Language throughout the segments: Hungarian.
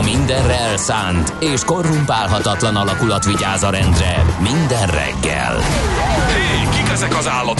A mindenre elszánt és korrumpálhatatlan alakulat vigyáz a rendre minden reggel. Hé, kik ezek az állati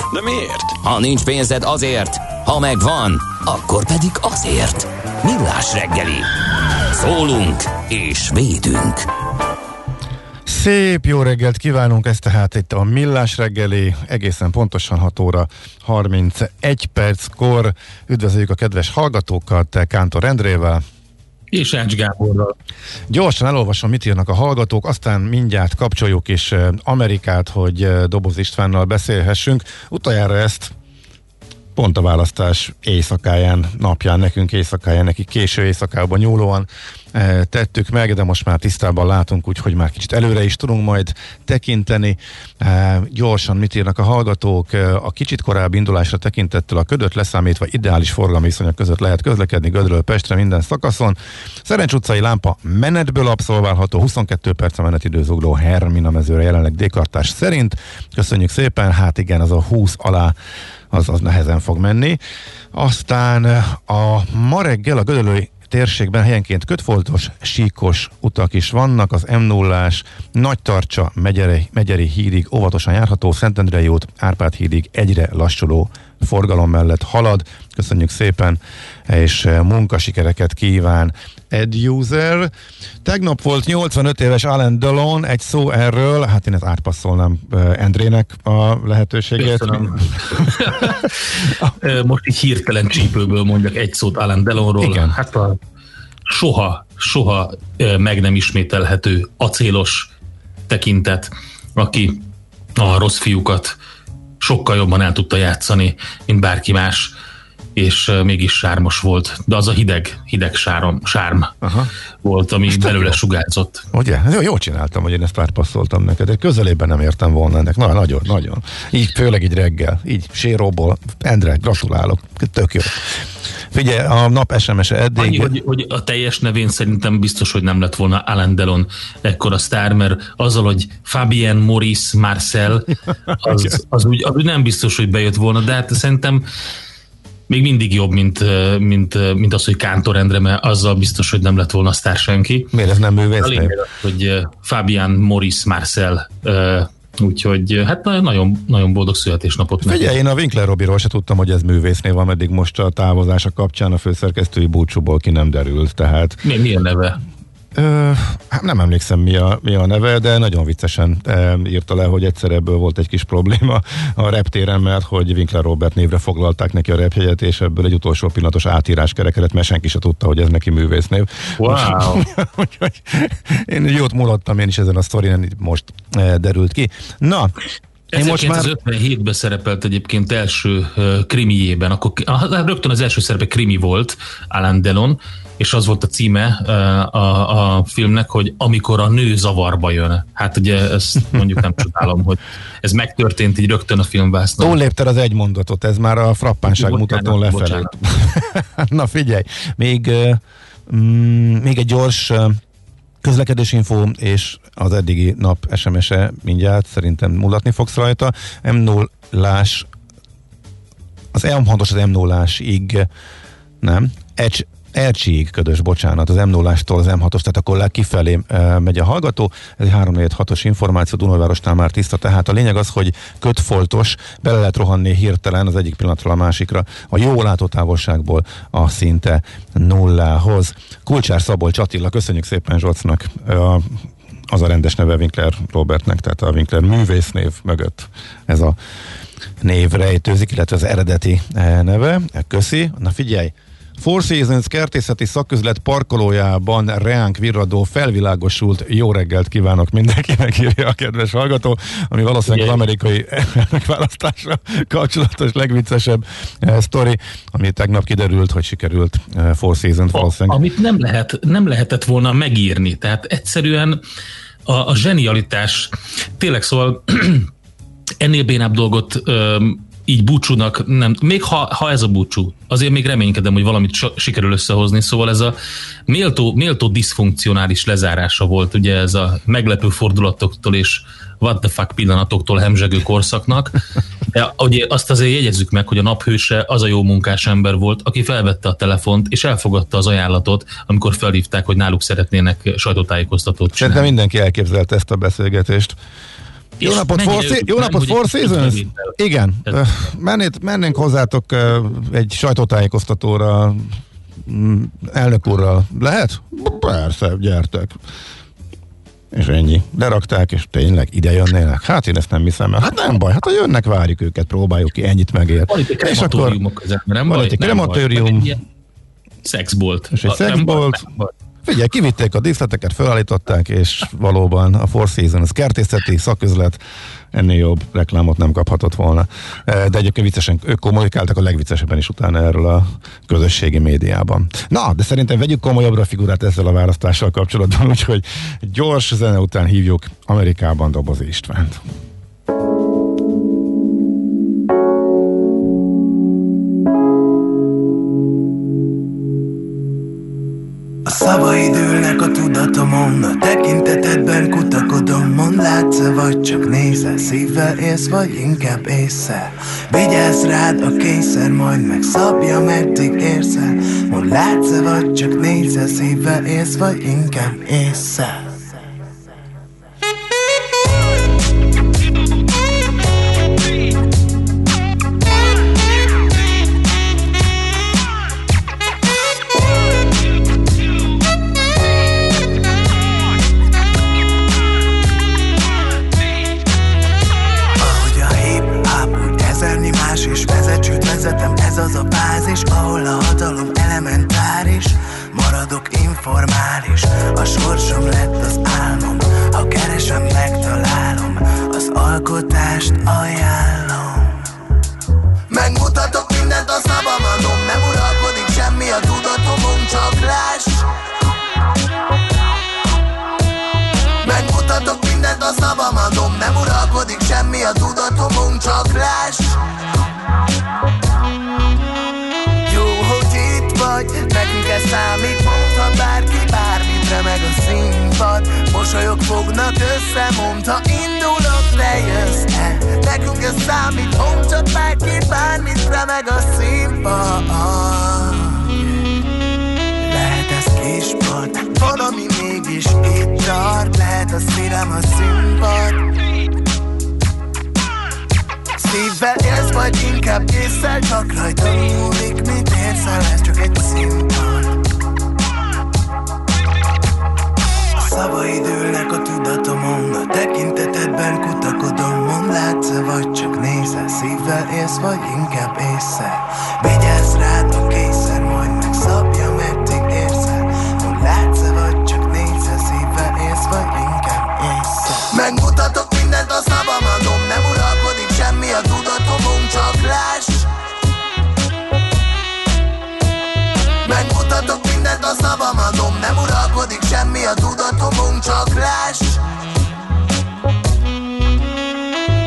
De miért? Ha nincs pénzed azért, ha megvan, akkor pedig azért. Millás reggeli. Szólunk és védünk. Szép jó reggelt kívánunk, ez tehát itt a Millás reggeli, egészen pontosan 6 óra 31 perckor. Üdvözöljük a kedves hallgatókat, Kántor Endrével. És Ács Gáborral. Gyorsan elolvasom, mit írnak a hallgatók, aztán mindjárt kapcsoljuk is eh, Amerikát, hogy eh, Doboz Istvánnal beszélhessünk. Utoljára ezt pont a választás éjszakáján, napján, nekünk éjszakáján, neki késő éjszakában nyúlóan e, tettük meg, de most már tisztában látunk, úgyhogy már kicsit előre is tudunk majd tekinteni. E, gyorsan mit írnak a hallgatók? E, a kicsit korábbi indulásra tekintettel a ködöt leszámítva ideális forgalmi viszonyok között lehet közlekedni Gödről Pestre minden szakaszon. Szerencs utcai lámpa menetből abszolválható, 22 perc a menetidőzugló Hermina mezőre jelenleg dékartás szerint. Köszönjük szépen, hát igen, az a 20 alá az, az nehezen fog menni. Aztán a ma reggel a Gödölői térségben helyenként kötfoltos, síkos utak is vannak, az m 0 Nagy Tarcsa, Megyeri, Megyeri hídig óvatosan járható, Szentendrei út, Árpád hídig egyre lassuló forgalom mellett halad. Köszönjük szépen, és munkasikereket kíván Ed User. Tegnap volt 85 éves Alan Delon, egy szó erről, hát én ezt átpasszolnám Endrének a lehetőséget. Most így hirtelen csípőből mondjak egy szót Alan Delonról. Igen. Hát a soha, soha meg nem ismételhető acélos tekintet, aki a rossz fiúkat sokkal jobban el tudta játszani, mint bárki más és mégis sármos volt, de az a hideg, hideg sárom, sárm Aha. volt, ami Most belőle sugárzott. Ugye? Jó, jól csináltam, hogy én ezt párpasszoltam neked, de közelében nem értem volna ennek. Na, nagyon, nagyon. Így, főleg így reggel, így séróból. Endre, gratulálok. Tök jó. Figyelj, a nap SMS-e eddig... Annyi, hogy, hogy a teljes nevén szerintem biztos, hogy nem lett volna Alain Delon ekkora sztár, mert azzal, hogy Fabien Maurice Marcel, az, az, úgy, az úgy nem biztos, hogy bejött volna, de hát szerintem még mindig jobb, mint, mint, mint az, hogy Kántor Endre, mert azzal biztos, hogy nem lett volna sztár senki. Miért ez nem művész? hogy Fabian Morris Marcel Úgyhogy hát nagyon, nagyon boldog születésnapot neki. Figyelj, én a Winkler Robiról se tudtam, hogy ez művésznél van, meddig most a távozása kapcsán a főszerkesztői búcsúból ki nem derült. Tehát... Mi, milyen neve? Ö, hát nem emlékszem mi a, mi a neve, de nagyon viccesen e, írta le, hogy egyszer ebből volt egy kis probléma a reptéren, mert hogy Winkler Robert névre foglalták neki a repjegyet, és ebből egy utolsó pillanatos átírás kerekedett, mert senki se tudta, hogy ez neki művésznév. Wow! Úgyhogy én jót mulattam én is ezen a sztorin, most e, derült ki. Na, én most már... 57-ben szerepelt egyébként első uh, krimiében, akkor uh, rögtön az első szerepe krimi volt, Alan Delon, és az volt a címe a, a filmnek, hogy amikor a nő zavarba jön. Hát ugye ezt mondjuk nem csodálom, hogy ez megtörtént így rögtön a filmvásznon. Túllépted az egy mondatot, ez már a frappánság mutatón lefelé. Na figyelj, még, mm, még egy gyors uh, Közlekedésinfo és az eddigi nap SMS-e mindjárt szerintem mulatni fogsz rajta. m 0 az m 6 az m 0 ig nem. Egy Ercsiig ködös, bocsánat, az m 0 az M6-os, tehát akkor le kifelé e, megy a hallgató. Ez egy 3 6 os információ, Dunajvárosnál már tiszta, tehát a lényeg az, hogy kötfoltos, bele lehet rohanni hirtelen az egyik pillanatról a másikra, a jó látótávolságból a szinte nullához. Kulcsár Szabolcs Attila, köszönjük szépen Zsocnak az a rendes neve Winkler Robertnek, tehát a Winkler művésznév mögött ez a név rejtőzik, illetve az eredeti eh, neve. Köszi. Na figyelj, Four Seasons kertészeti szakközlet parkolójában reánk virradó felvilágosult jó reggelt kívánok mindenkinek, írja a kedves hallgató, ami valószínűleg az amerikai választásra kapcsolatos legviccesebb eh, sztori, ami tegnap kiderült, hogy sikerült eh, Four Seasons valószínűleg. Amit nem, lehet, nem lehetett volna megírni, tehát egyszerűen a, a zsenialitás, tényleg szóval ennél bénább dolgot öm, így búcsúnak nem, még ha, ha ez a búcsú, azért még reménykedem, hogy valamit so, sikerül összehozni, szóval ez a méltó, méltó diszfunkcionális lezárása volt, ugye ez a meglepő fordulatoktól és what the fuck pillanatoktól hemzsegő korszaknak. De ugye azt azért jegyezzük meg, hogy a naphőse az a jó munkás ember volt, aki felvette a telefont és elfogadta az ajánlatot, amikor felhívták, hogy náluk szeretnének sajtótájékoztatót csinálni. Szerintem mindenki elképzelte ezt a beszélgetést. Jó napot, four, jó napot, Four Seasons! Igen, mennék, mennénk hozzátok egy sajtótájékoztatóra mm, elnök úrral. Lehet? Persze, gyertek. És ennyi. Lerakták, és tényleg ide jönnének. Hát én ezt nem hiszem el. Hát nem baj, hát ha jönnek, várjuk őket, próbáljuk ki, ennyit megér. Van itt egy és akkor között, nem van baj, egy krematórium. Szexbolt. És egy szexbolt. Figyelj, kivitték a díszleteket, felállították, és valóban a Four Seasons kertészeti szaküzlet ennél jobb reklámot nem kaphatott volna. E, de egyébként viccesen, ők kommunikáltak a legviccesebben is utána erről a közösségi médiában. Na, de szerintem vegyük komolyabbra a figurát ezzel a választással kapcsolatban, úgyhogy gyors zene után hívjuk Amerikában Dobozi Istvánt. Szavaid ülnek a tudatomon, a tekintetedben kutakodom. Mond látsz vagy csak nézel, szívvel élsz vagy inkább észre? Vigyázz rád a kényszer, majd megszabja meddig érzel Mond látsz vagy csak nézel, szívvel élsz vagy inkább észre csak láss Jó, hogy itt vagy, nekünk ez számít Ha bárki bármitre meg a színpad. Mosolyok fognak össze, mondd, ha indulok, te jössz el. Nekünk ez számít, hol csak bárki bármitre meg a színpad. Lehet ez kispad, valami mégis itt tart Lehet a szívem a színpad. Szívvel élsz, vagy inkább észszel Csak rajta múlik, mint érsz Ez csak egy színpad Szavaid ülnek a tudatomon A tekintetedben kutakodom Mond látsz -e, vagy csak nézel Szívvel élsz, vagy inkább észszel Vigyázz rád, oké okay? a tudatomon csak láss.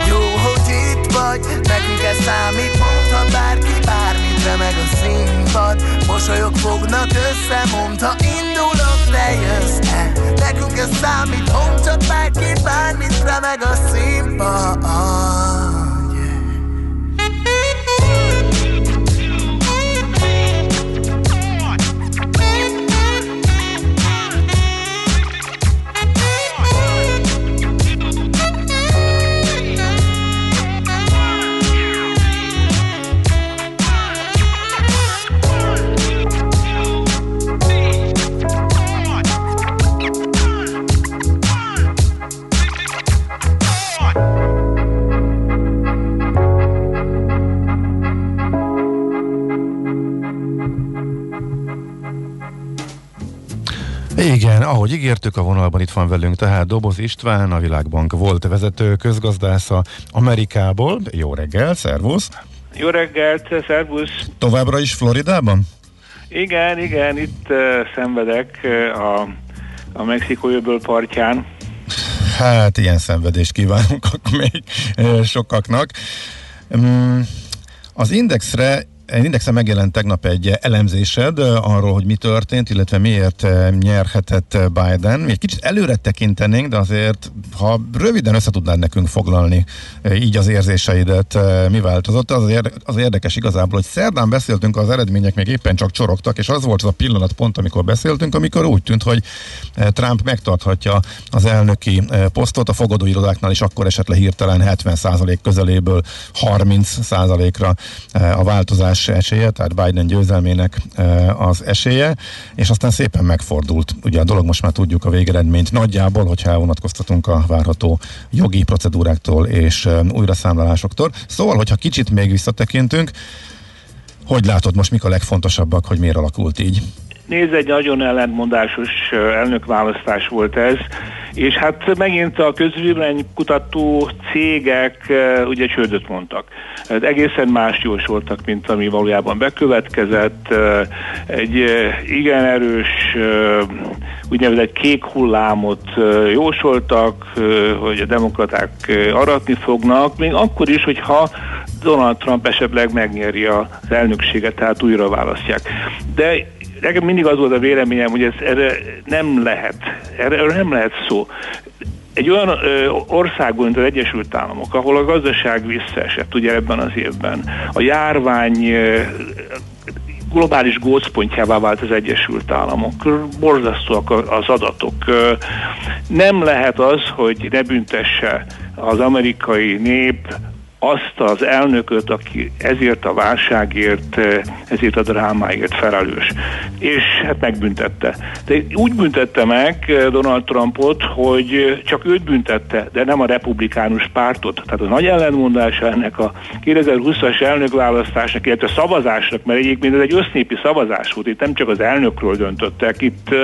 Jó, hogy itt vagy, nekünk ez számít Mondd, ha bárki bármitre meg a színpad. Mosolyok fognak össze, mondd, ha indulok, lejössz -e. Nekünk ez számít, mondd, csak bárki bármitre meg a színpad. Igen, ahogy ígértük, a vonalban itt van velünk tehát Doboz István, a Világbank volt vezető közgazdásza Amerikából. Jó reggel, szervusz! Jó reggelt, szervusz! Továbbra is Floridában? Igen, igen, itt uh, szenvedek uh, a, a Mexikó jövőből partján. Hát, ilyen szenvedést kívánunk még uh, sokaknak. Um, az Indexre Indexen megjelent tegnap egy elemzésed arról, hogy mi történt, illetve miért nyerhetett Biden. Egy kicsit előre tekintenénk, de azért, ha röviden össze tudnád nekünk foglalni így az érzéseidet, mi változott, az, az érdekes igazából, hogy szerdán beszéltünk, az eredmények még éppen csak csorogtak, és az volt az a pillanat pont, amikor beszéltünk, amikor úgy tűnt, hogy Trump megtarthatja az elnöki posztot, a fogadóirodáknál is akkor esett le hirtelen 70% közeléből 30%-ra a változás változás esélye, tehát Biden győzelmének e, az esélye, és aztán szépen megfordult. Ugye a dolog most már tudjuk a végeredményt nagyjából, hogyha elvonatkoztatunk a várható jogi procedúráktól és e, újraszámlálásoktól. Szóval, hogyha kicsit még visszatekintünk, hogy látod most mik a legfontosabbak, hogy miért alakult így? Nézd, egy nagyon ellentmondásos elnökválasztás volt ez és hát megint a kutató cégek ugye csődöt mondtak. Hát egészen más jósoltak, mint ami valójában bekövetkezett. Egy igen erős úgynevezett kék hullámot jósoltak, hogy a demokraták aratni fognak, még akkor is, hogyha Donald Trump esetleg megnyeri az elnökséget, tehát újra választják. De nekem mindig az volt a véleményem, hogy ez erre nem lehet, erre, erre nem lehet szó. Egy olyan ö, országban, mint az Egyesült Államok, ahol a gazdaság visszaesett ugye ebben az évben, a járvány ö, globális gócpontjává vált az Egyesült Államok. Borzasztóak az adatok. Nem lehet az, hogy ne büntesse az amerikai nép azt az elnököt, aki ezért a válságért, eh, ezért a drámáért felelős. És hát megbüntette. De úgy büntette meg eh, Donald Trumpot, hogy csak őt büntette, de nem a republikánus pártot. Tehát a nagy ellenmondása ennek a 2020-as elnökválasztásnak, illetve szavazásnak, mert egyébként ez egy össznépi szavazás volt, itt nem csak az elnökről döntöttek, itt,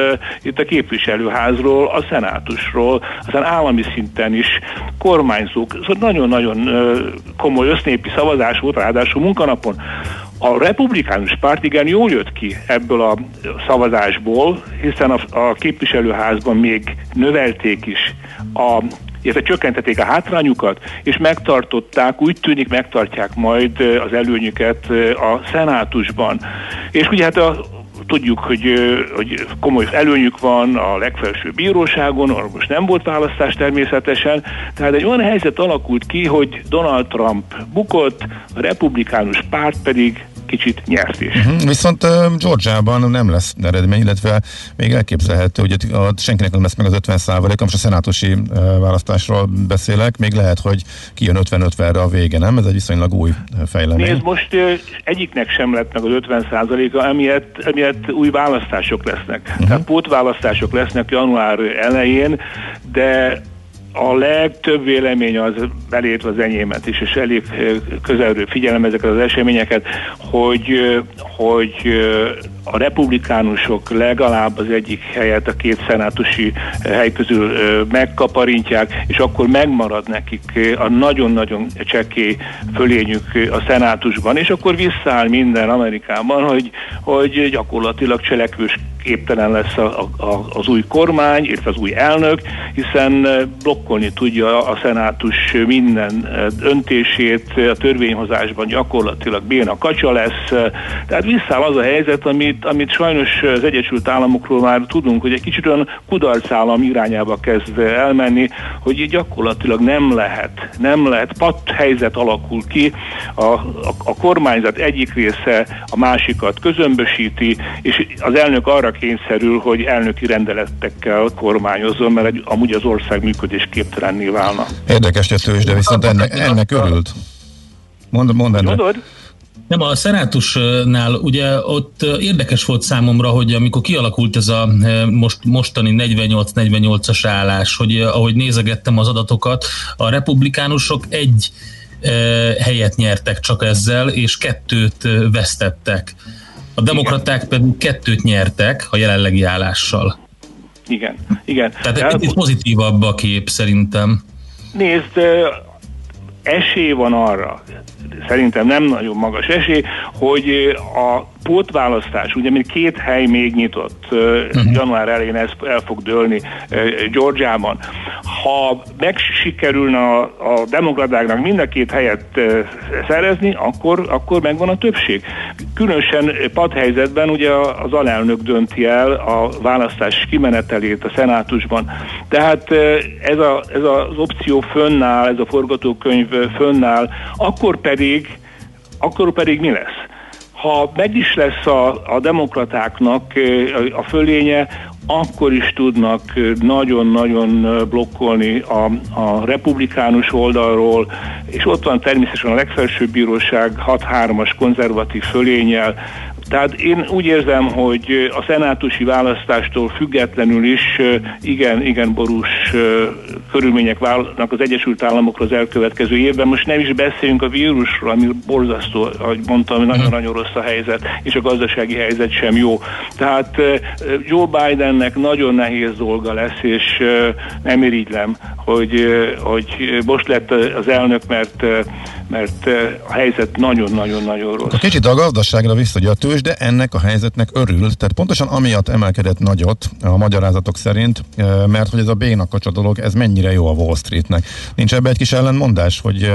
itt a képviselőházról, a szenátusról, aztán állami szinten is kormányzók, szóval nagyon-nagyon komoly össznépi szavazás volt, ráadásul munkanapon. A republikánus párt igen jól jött ki ebből a szavazásból, hiszen a, a képviselőházban még növelték is a illetve csökkentették a hátrányukat, és megtartották, úgy tűnik megtartják majd az előnyüket a szenátusban. És ugye hát a tudjuk, hogy, hogy komoly előnyük van a legfelsőbb bíróságon, arra most nem volt választás természetesen, tehát egy olyan helyzet alakult ki, hogy Donald Trump bukott, a republikánus párt pedig kicsit nyert is. Uh-huh. Viszont uh, Georgiában nem lesz eredmény, illetve még elképzelhető, hogy senkinek nem lesz meg az 50 százalék, most a szenátusi uh, választásról beszélek, még lehet, hogy kijön 50-50-re a vége, nem? Ez egy viszonylag új fejlemény. Nézd, most uh, egyiknek sem lett meg az 50 százaléka, emiatt, emiatt új választások lesznek. Uh-huh. Tehát pótválasztások lesznek január elején, de a legtöbb vélemény az belét az enyémet is, és elég közelről figyelem ezeket az eseményeket, hogy, hogy a republikánusok legalább az egyik helyet a két szenátusi hely közül megkaparintják, és akkor megmarad nekik a nagyon-nagyon csekély fölényük a szenátusban, és akkor visszaáll minden Amerikában, hogy, hogy gyakorlatilag cselekvős képtelen lesz a, a, az új kormány, illetve az új elnök, hiszen blokkolni tudja a szenátus minden döntését, a törvényhozásban gyakorlatilag béna kacsa lesz, tehát visszáll az a helyzet, amit, amit sajnos az Egyesült Államokról már tudunk, hogy egy kicsit olyan kudarcállam irányába kezd elmenni, hogy gyakorlatilag nem lehet, nem lehet, pat helyzet alakul ki, a, a, a kormányzat egyik része a másikat közömbösíti, és az elnök arra kényszerül, hogy elnöki rendeletekkel kormányozzon, mert egy, amúgy az ország működés képtelenné válna. Érdekes jöttős, de viszont ennek, ennek örült. Mondd, mondd ennek. Nem, a szenátusnál ugye ott érdekes volt számomra, hogy amikor kialakult ez a most, mostani 48-48-as állás, hogy ahogy nézegettem az adatokat, a republikánusok egy helyet nyertek csak ezzel, és kettőt vesztettek. A demokraták pedig kettőt nyertek a jelenlegi állással. Igen, igen. Tehát egy picit pozitívabb a kép szerintem. Nézd, esély van arra, szerintem nem nagyon magas esély, hogy a pótválasztás, ugye még két hely még nyitott, uh-huh. január elején ez el fog dőlni Georgiában. Ha megsikerülne a, a demokratáknak mind a két helyet szerezni, akkor, akkor megvan a többség. Különösen padhelyzetben ugye az alelnök dönti el a választás kimenetelét a szenátusban. Tehát ez, a, ez az opció fönnáll, ez a forgatókönyv fönnáll, akkor pedig, akkor pedig mi lesz? ha meg is lesz a, a demokratáknak a fölénye, akkor is tudnak nagyon-nagyon blokkolni a, a republikánus oldalról, és ott van természetesen a legfelsőbb bíróság 6-3-as konzervatív fölényel, tehát én úgy érzem, hogy a szenátusi választástól függetlenül is igen, igen borús körülmények válnak az Egyesült Államokra az elkövetkező évben. Most nem is beszéljünk a vírusról, ami borzasztó, ahogy mondtam, nagyon-nagyon rossz a helyzet, és a gazdasági helyzet sem jó. Tehát Joe Bidennek nagyon nehéz dolga lesz, és nem irigylem, hogy, hogy most lett az elnök, mert mert a helyzet nagyon-nagyon-nagyon rossz. Kicsit a gazdaságra vissza, hogy a tőzs, de ennek a helyzetnek örül. Tehát pontosan amiatt emelkedett nagyot a magyarázatok szerint, mert hogy ez a bénakacs dolog, ez mennyire jó a Wall Streetnek. Nincs ebbe egy kis ellenmondás, hogy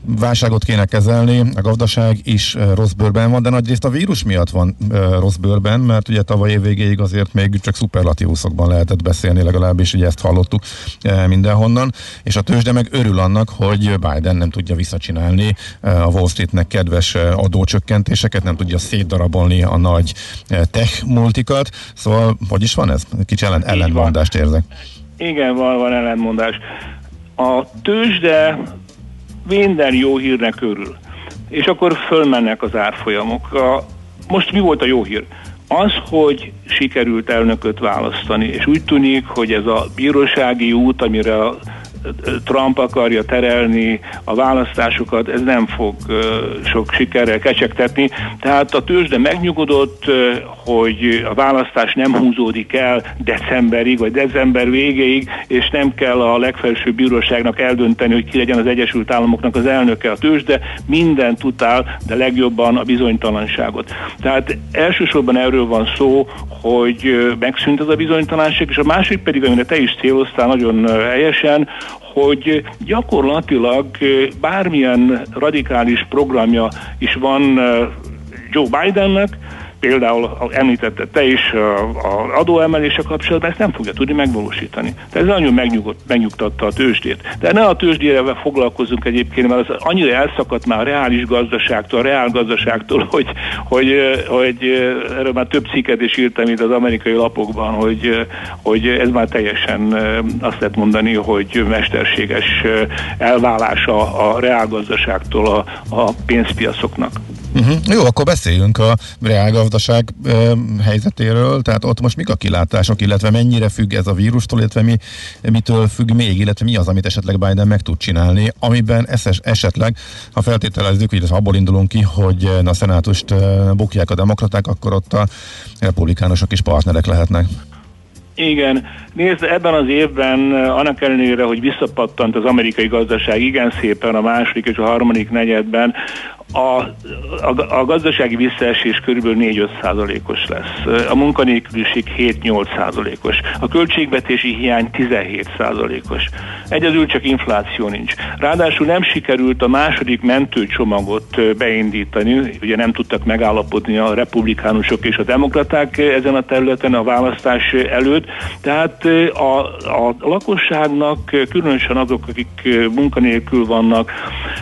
válságot kéne kezelni, a gazdaság is rossz bőrben van, de nagyrészt a vírus miatt van rossz bőrben, mert ugye tavaly év végéig azért még csak szuperlatívuszokban lehetett beszélni, legalábbis ugye ezt hallottuk mindenhonnan, és a tőzsde meg örül annak, hogy Biden nem tudja visszacsinálni csinálni a Wall Streetnek kedves adócsökkentéseket, nem tudja szétdarabolni a nagy eh, tech multikat, szóval hogy is van ez? Kicsi ellen, ellentmondást érzek. Igen, van, van ellentmondás. A tőzsde minden jó hírnek örül, és akkor fölmennek az árfolyamok. A, most mi volt a jó hír? Az, hogy sikerült elnököt választani, és úgy tűnik, hogy ez a bírósági út, amire a Trump akarja terelni a választásokat, ez nem fog sok sikerrel kecsegtetni. Tehát a tőzsde megnyugodott, hogy a választás nem húzódik el decemberig, vagy december végéig, és nem kell a legfelsőbb bíróságnak eldönteni, hogy ki legyen az Egyesült Államoknak az elnöke a tőzsde, minden tudál, de legjobban a bizonytalanságot. Tehát elsősorban erről van szó, hogy megszűnt ez a bizonytalanság, és a másik pedig, amire te is céloztál nagyon helyesen, hogy gyakorlatilag bármilyen radikális programja is van Joe Bidennek, például említette te is az adóemelése kapcsolatban, ezt nem fogja tudni megvalósítani. Tehát ez nagyon megnyugtatta a tőzsdét. De ne a tőzsdére foglalkozunk egyébként, mert az annyira elszakadt már a reális gazdaságtól, a reál gazdaságtól, hogy, hogy, hogy erről már több cikket is írtam itt az amerikai lapokban, hogy, hogy ez már teljesen azt lehet mondani, hogy mesterséges elválása a reál gazdaságtól a, a pénzpiacoknak. Uh-huh. Jó, akkor beszéljünk a reálgazdaság uh, helyzetéről, tehát ott most mik a kilátások, illetve mennyire függ ez a vírustól, illetve mi, mitől függ még, illetve mi az, amit esetleg Biden meg tud csinálni, amiben eszes, esetleg, ha feltételezzük, illetve abból indulunk ki, hogy a szenátust bukják a demokraták, akkor ott a republikánusok is partnerek lehetnek. Igen, nézd, ebben az évben annak ellenére, hogy visszapattant az amerikai gazdaság igen szépen a második és a harmadik negyedben, a, a, a gazdasági visszaesés körülbelül 4-5 százalékos lesz. A munkanélküliség 7-8 százalékos. A költségvetési hiány 17 százalékos. Egyedül csak infláció nincs. Ráadásul nem sikerült a második mentőcsomagot beindítani, ugye nem tudtak megállapodni a republikánusok és a demokraták ezen a területen a választás előtt, tehát a, a lakosságnak, különösen azok, akik munkanélkül vannak,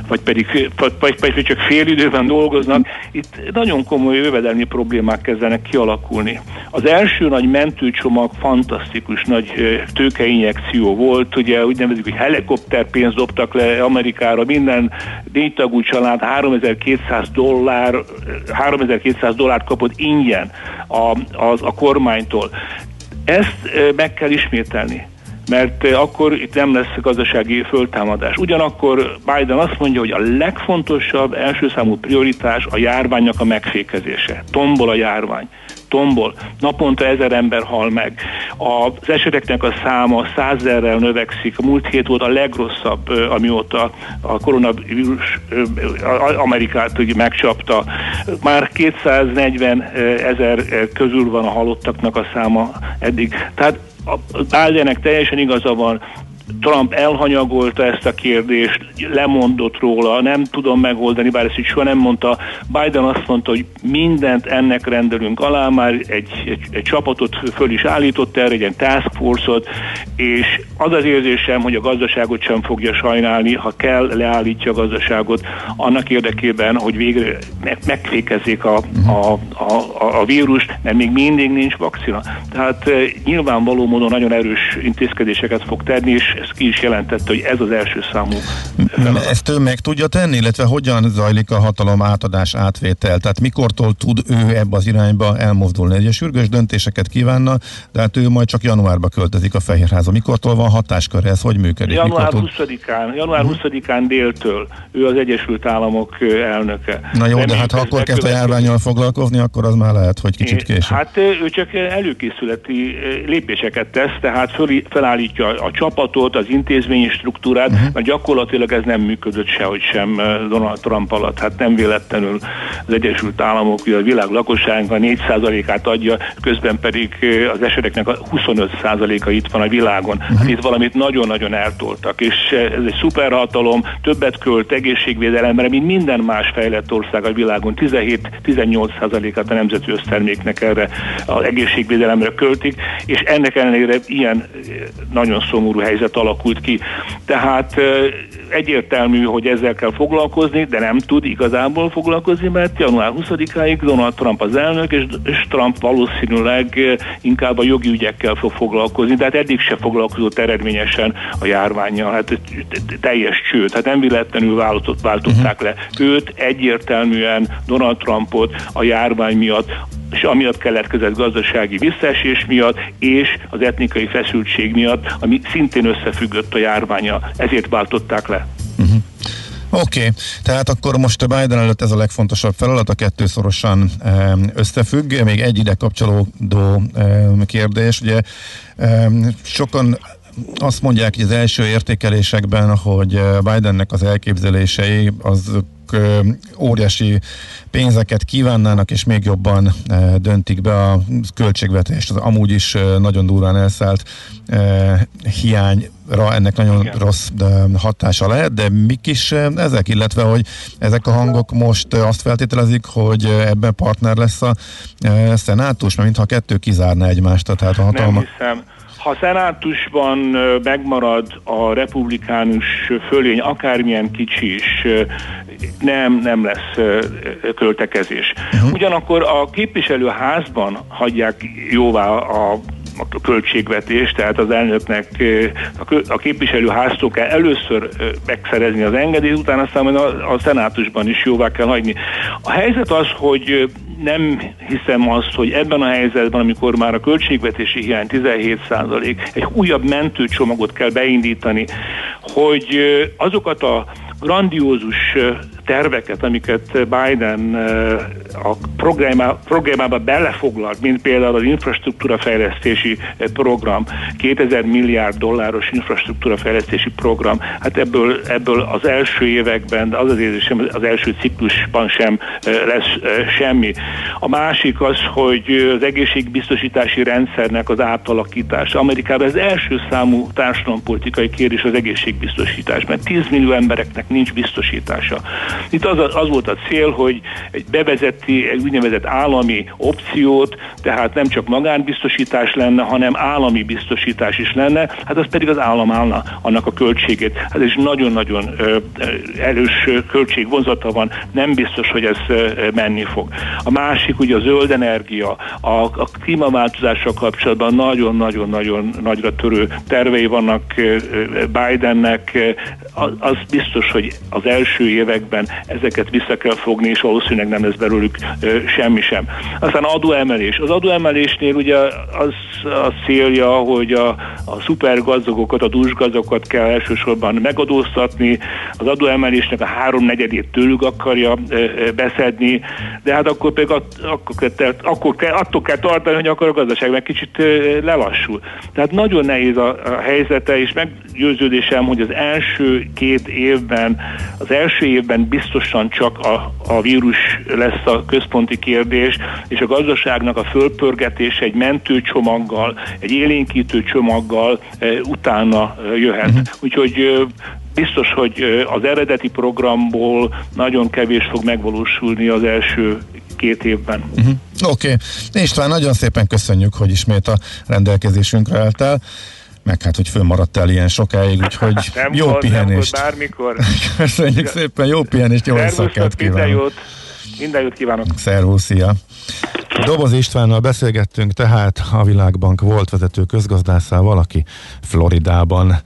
vagy pedig, vagy, vagy csak fél időben dolgoznak, itt nagyon komoly jövedelmi problémák kezdenek kialakulni. Az első nagy mentőcsomag fantasztikus nagy tőkeinjekció volt, ugye úgy nevezik, hogy helikopterpénzt dobtak le Amerikára, minden négytagú család 3200 dollár, 3200 dollárt kapott ingyen a, a, a kormánytól. Ezt meg kell ismételni mert akkor itt nem lesz gazdasági föltámadás. Ugyanakkor Biden azt mondja, hogy a legfontosabb első számú prioritás a járványnak a megfékezése. Tombol a járvány tombol, naponta ezer ember hal meg. Az eseteknek a száma százerrel növekszik. A múlt hét volt a legrosszabb, amióta a koronavírus Amerikát megcsapta. Már 240 ezer közül van a halottaknak a száma eddig. Tehát a Bidennek teljesen igaza van, Trump elhanyagolta ezt a kérdést, lemondott róla, nem tudom megoldani, bár ezt így soha nem mondta. Biden azt mondta, hogy mindent ennek rendelünk alá, már egy, egy, egy csapatot föl is állított erre, egy ilyen task force-ot, és az az érzésem, hogy a gazdaságot sem fogja sajnálni, ha kell, leállítja a gazdaságot annak érdekében, hogy végre megfékezzék a, a, a, a vírust, mert még mindig nincs vakcina. Tehát eh, nyilvánvaló módon nagyon erős intézkedéseket fog tenni, és ez ki is jelentette, hogy ez az első számú feladat. Ezt ő meg tudja tenni, illetve hogyan zajlik a hatalom átadás átvétel? Tehát mikortól tud ő ebbe az irányba elmozdulni? Egy sürgős döntéseket kívánna, de hát ő majd csak januárba költözik a Fehérházba. Mikortól van hatásköre? Ez hogy működik? Január 20-án, január 20-án déltől ő az Egyesült Államok elnöke. Na jó, de, de hát ha akkor kezd a járványjal foglalkozni, akkor az már lehet, hogy kicsit később. Hát ő csak előkészületi lépéseket tesz, tehát föl, felállítja a csapatot, volt az intézményi struktúrát, uh-huh. mert gyakorlatilag ez nem működött sehogy sem eh, Donald Trump alatt. Hát nem véletlenül az Egyesült Államok ugye a világ lakosságnak a 4%-át adja, közben pedig eh, az eseteknek a 25%-a itt van a világon. Uh-huh. Hát itt valamit nagyon-nagyon eltoltak, és eh, ez egy szuperhatalom, többet költ egészségvédelemre, mint minden más fejlett ország a világon. 17-18%-át a nemzeti összterméknek erre az egészségvédelemre költik, és ennek ellenére ilyen nagyon szomorú helyzet alakult ki. Tehát egyértelmű, hogy ezzel kell foglalkozni, de nem tud igazából foglalkozni, mert január 20-áig Donald Trump az elnök, és, Trump valószínűleg inkább a jogi ügyekkel fog foglalkozni, tehát eddig se foglalkozott eredményesen a járványjal, hát teljes csőd, hát nem véletlenül váltott, váltották le őt, egyértelműen Donald Trumpot a járvány miatt és amiatt keletkezett gazdasági visszaesés miatt, és az etnikai feszültség miatt, ami szintén összefüggött a járványa, ezért váltották le. Uh-huh. Oké, okay. tehát akkor most a Biden előtt ez a legfontosabb feladat, a kettő szorosan összefügg. Még egy ide kapcsolódó kérdés, ugye sokan azt mondják hogy az első értékelésekben, hogy Bidennek az elképzelései az óriási pénzeket kívánnának, és még jobban döntik be a költségvetést. Az amúgy is nagyon durván elszállt hiányra ennek nagyon Igen. rossz hatása lehet, de mik is ezek, illetve hogy ezek a hangok most azt feltételezik, hogy ebben partner lesz a szenátus, mert mintha a kettő kizárna egymást. Tehát a hatalma... Nem hiszem ha a szenátusban megmarad a republikánus fölény, akármilyen kicsi is, nem, nem lesz költekezés. Ugyanakkor a képviselőházban hagyják jóvá a a költségvetés, tehát az elnöknek a képviselőháztól kell először megszerezni az engedélyt, utána aztán a, a szenátusban is jóvá kell hagyni. A helyzet az, hogy nem hiszem azt, hogy ebben a helyzetben, amikor már a költségvetési hiány 17% egy újabb mentőcsomagot kell beindítani, hogy azokat a grandiózus terveket, amiket Biden a programába belefoglalt, mint például az infrastruktúra fejlesztési program, 2000 milliárd dolláros infrastruktúra fejlesztési program, hát ebből, ebből az első években, az az érzésem, az első ciklusban sem lesz semmi. A másik az, hogy az egészségbiztosítási rendszernek az átalakítása. Amerikában az első számú társadalompolitikai kérdés az egészségbiztosítás, mert 10 millió embereknek nincs biztosítása. Itt az, az volt a cél, hogy egy bevezeti egy úgynevezett állami opciót, tehát nem csak magánbiztosítás lenne, hanem állami biztosítás is lenne, hát az pedig az állam állna annak a költségét. Hát ez is nagyon-nagyon erős költségvonzata van, nem biztos, hogy ez menni fog. A másik ugye a zöld energia, a, a klímaváltozással kapcsolatban nagyon-nagyon-nagyon nagyra törő tervei vannak Bidennek, az biztos, hogy az első években ezeket vissza kell fogni, és valószínűleg nem lesz belőlük semmi sem. Aztán adóemelés. Az adóemelésnél ugye az a célja, hogy a, a szupergazdagokat, a dúsgazdagokat kell elsősorban megadóztatni, az adóemelésnek a háromnegyedét tőlük akarja beszedni, de hát akkor pedig att, akkor, akkor kell, attól kell tartani, hogy akkor a gazdaság meg kicsit lelassul. Tehát nagyon nehéz a, a helyzete, és meggyőződésem, hogy az első két évben, az első évben biztosan csak a, a vírus lesz a központi kérdés, és a gazdaságnak a fölpörgetése egy mentőcsomaggal, egy élénkítő csomaggal e, utána jöhet. Uh-huh. Úgyhogy biztos, hogy az eredeti programból nagyon kevés fog megvalósulni az első két évben. Uh-huh. Oké. Okay. István, nagyon szépen köszönjük, hogy ismét a rendelkezésünkre álltál meg hát, hogy fönnmaradtál ilyen sokáig, úgyhogy nem jó volt, pihenést. Nem volt, bármikor. Köszönjük szépen, jó pihenést, jó éjszakát kívánok. Minden jót, minden jót kívánok. Szervusz, szia. Doboz Istvánnal beszélgettünk tehát a Világbank volt vezető közgazdászával, aki Floridában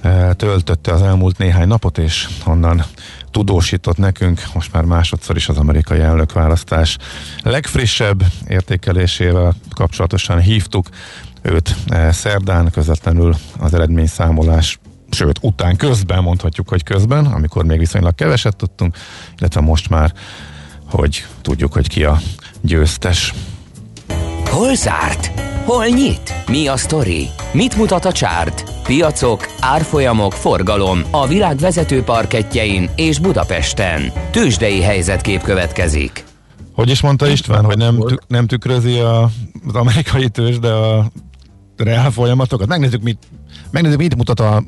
eh, töltötte az elmúlt néhány napot, és onnan tudósított nekünk most már másodszor is az amerikai elnökválasztás legfrissebb értékelésével kapcsolatosan hívtuk őt eh, szerdán közvetlenül az eredményszámolás sőt, után közben mondhatjuk, hogy közben, amikor még viszonylag keveset tudtunk, illetve most már, hogy tudjuk, hogy ki a győztes. Hol zárt? Hol nyit? Mi a sztori? Mit mutat a csárt? Piacok, árfolyamok, forgalom a világ vezető parketjein és Budapesten. Tősdei helyzetkép következik. Hogy is mondta István, hogy nem, nem tükrözi a, az amerikai tőzsde a reál folyamatokat? Megnézzük, mit, megnézzük, mit mutat a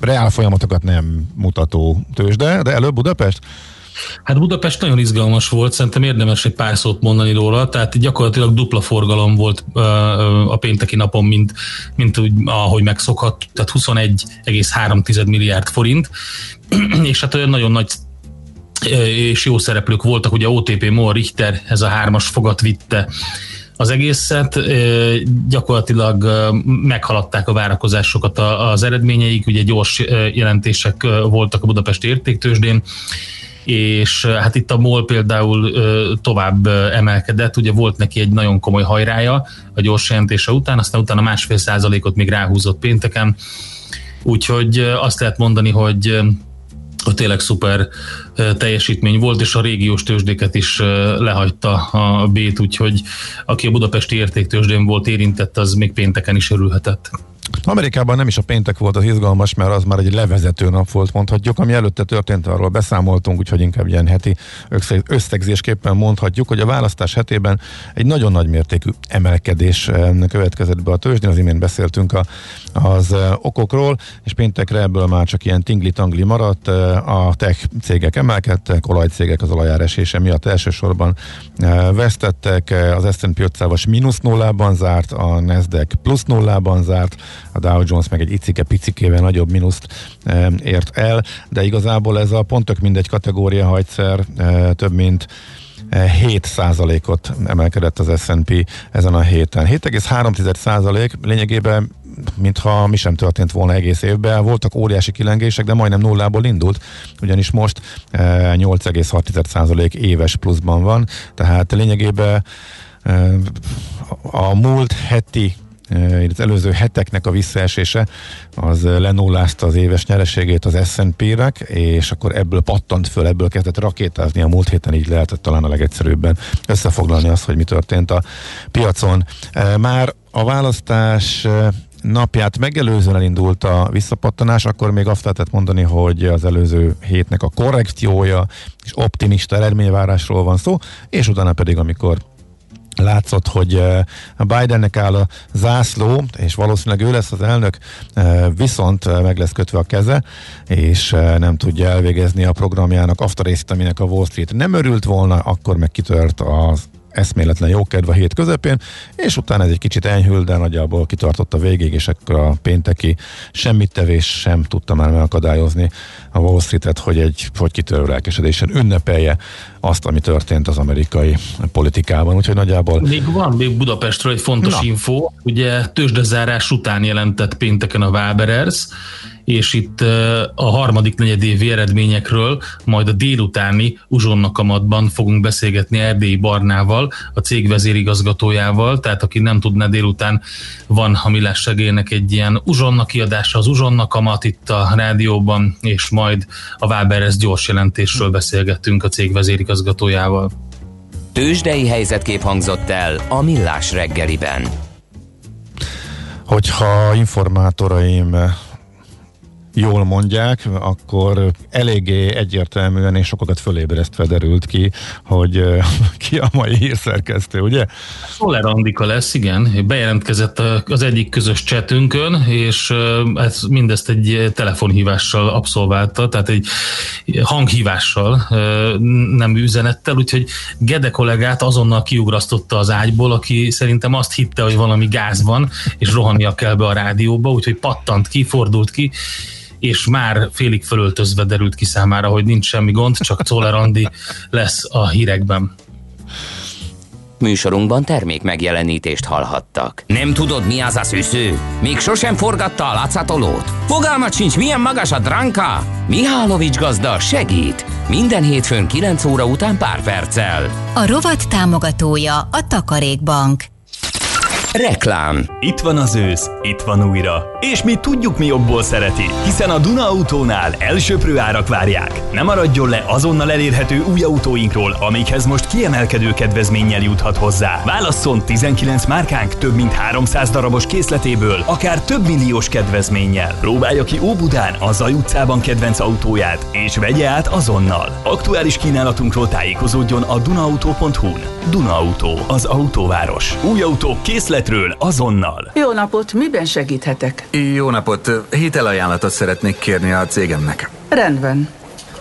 reál folyamatokat nem mutató tőzsde, de előbb Budapest? Hát Budapest nagyon izgalmas volt, szerintem érdemes egy pár szót mondani róla, tehát gyakorlatilag dupla forgalom volt a pénteki napon, mint, mint úgy, ahogy megszokhat, tehát 21,3 milliárd forint, és hát olyan nagyon nagy és jó szereplők voltak, ugye OTP, MOL, Richter, ez a hármas fogat vitte az egészet. Gyakorlatilag meghaladták a várakozásokat az eredményeik, ugye gyors jelentések voltak a Budapesti értéktősdén, és hát itt a MOL például tovább emelkedett, ugye volt neki egy nagyon komoly hajrája a gyors jelentése után, aztán utána másfél százalékot még ráhúzott pénteken, úgyhogy azt lehet mondani, hogy a tényleg szuper teljesítmény volt, és a régiós tőzsdéket is lehagyta a B-t, úgyhogy aki a budapesti értéktőzsdén volt érintett, az még pénteken is örülhetett. Amerikában nem is a péntek volt az izgalmas, mert az már egy levezető nap volt, mondhatjuk. Ami előtte történt, arról beszámoltunk, úgyhogy inkább ilyen heti összegzésképpen mondhatjuk, hogy a választás hetében egy nagyon nagy mértékű emelkedés eh, következett be a tőzsdén. Az imént beszéltünk a, az eh, okokról, és péntekre ebből már csak ilyen tingli-tangli maradt. Eh, a tech cégek emelkedtek, olajcégek az olajáresése miatt elsősorban vesztettek. Az S&P 500-as mínusz nullában zárt, a Nasdaq plusz nullában zárt, a Dow Jones meg egy icike-picikével nagyobb mínuszt e, ért el, de igazából ez a pont tök mindegy kategória, ha egyszer e, több mint 7%-ot e, emelkedett az S&P ezen a héten. 7,3 százalék lényegében mintha mi sem történt volna egész évben. Voltak óriási kilengések, de majdnem nullából indult, ugyanis most 8,6% éves pluszban van, tehát lényegében a múlt heti az előző heteknek a visszaesése az lenullázta az éves nyereségét az S&P-nek, és akkor ebből pattant föl, ebből kezdett rakétázni a múlt héten, így lehetett talán a legegyszerűbben összefoglalni azt, hogy mi történt a piacon. Már a választás napját megelőzően elindult a visszapattanás, akkor még azt lehetett mondani, hogy az előző hétnek a korrekciója és optimista eredményvárásról van szó, és utána pedig, amikor látszott, hogy eh, Bidennek áll a zászló, és valószínűleg ő lesz az elnök, eh, viszont eh, meg lesz kötve a keze, és nem tudja elvégezni a programjának azt a részét, aminek a Wall Street nem örült volna, akkor meg kitört az eszméletlen jókedv a hét közepén, és utána ez egy kicsit enyhül, de nagyjából kitartott a végig, és akkor a pénteki semmit tevés sem tudta már megakadályozni a Wall Street-et, hogy egy hogy kitörő lelkesedésen ünnepelje azt, ami történt az amerikai politikában. Úgyhogy nagyjából... Még van még Budapestről egy fontos Na. info. Ugye tőzsdezárás után jelentett pénteken a Waberers, és itt a harmadik negyedévi eredményekről majd a délutáni uzsonnakamatban fogunk beszélgetni Erdélyi Barnával, a cég vezérigazgatójával, tehát aki nem tudná, délután van a Millás segélynek egy ilyen uzsonna kiadása, az uzsonnakamat itt a rádióban, és majd a Váberes gyors jelentésről beszélgettünk a cég vezérigazgatójával. Tőzsdei helyzetkép hangzott el a Millás reggeliben. Hogyha informátoraim jól mondják, akkor eléggé egyértelműen és sokakat fölébresztve derült ki, hogy ki a mai hírszerkesztő, ugye? Szoller Andika lesz, igen. Bejelentkezett az egyik közös csetünkön, és ez mindezt egy telefonhívással abszolválta, tehát egy hanghívással, nem üzenettel, úgyhogy Gede kollégát azonnal kiugrasztotta az ágyból, aki szerintem azt hitte, hogy valami gáz van, és rohannia kell be a rádióba, úgyhogy pattant ki, fordult ki, és már félig fölöltözve derült ki számára, hogy nincs semmi gond, csak Czoller Andi lesz a hírekben. Műsorunkban termék megjelenítést hallhattak. Nem tudod, mi az a szűző? Még sosem forgatta a látszatolót? Fogalmat sincs, milyen magas a dránka? Mihálovics gazda segít! Minden hétfőn 9 óra után pár perccel. A rovat támogatója a Takarékbank. Reklám. Itt van az ősz, itt van újra. És mi tudjuk, mi jobból szereti, hiszen a Duna Autónál elsőprő árak várják. Ne maradjon le azonnal elérhető új autóinkról, amikhez most kiemelkedő kedvezménnyel juthat hozzá. Válasszon 19 márkánk több mint 300 darabos készletéből, akár több milliós kedvezménnyel. Próbálja ki Óbudán, a Zaj utcában kedvenc autóját, és vegye át azonnal. Aktuális kínálatunkról tájékozódjon a dunaauto.hu-n. Duna Auto, az autóváros. Új autók készlet üzletről azonnal. Jó napot, miben segíthetek? Jó napot, hitelajánlatot szeretnék kérni a cégemnek. Rendben.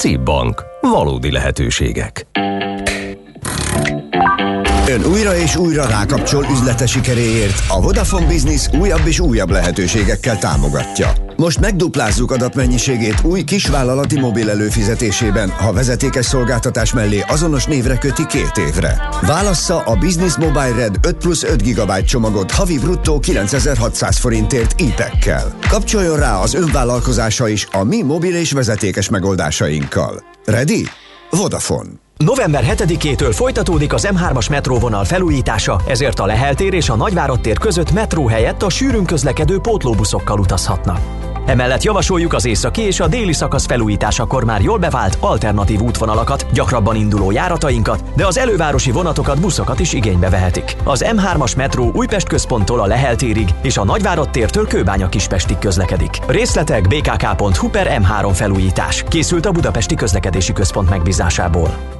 CIP Bank. Valódi lehetőségek. Ön újra és újra rákapcsol üzlete sikeréért a Vodafone Business újabb és újabb lehetőségekkel támogatja. Most megduplázzuk adatmennyiségét új kisvállalati mobil előfizetésében, ha vezetékes szolgáltatás mellé azonos névre köti két évre. Válassza a Business Mobile Red 5 plusz 5 GB csomagot havi bruttó 9600 forintért IPEC-kel. Kapcsoljon rá az önvállalkozása is a mi mobil és vezetékes megoldásainkkal. Ready? Vodafone. November 7-től folytatódik az M3-as metróvonal felújítása, ezért a Lehel tér és a Nagyvárad tér között metró helyett a sűrűn közlekedő pótlóbuszokkal utazhatnak. Emellett javasoljuk az északi és a déli szakasz felújításakor már jól bevált alternatív útvonalakat, gyakrabban induló járatainkat, de az elővárosi vonatokat, buszokat is igénybe vehetik. Az M3-as metró Újpest központtól a Lehel térig és a Nagyvárad tértől Kőbánya Kispestig közlekedik. Részletek bkk.hu per M3 felújítás. Készült a Budapesti Közlekedési Központ megbízásából.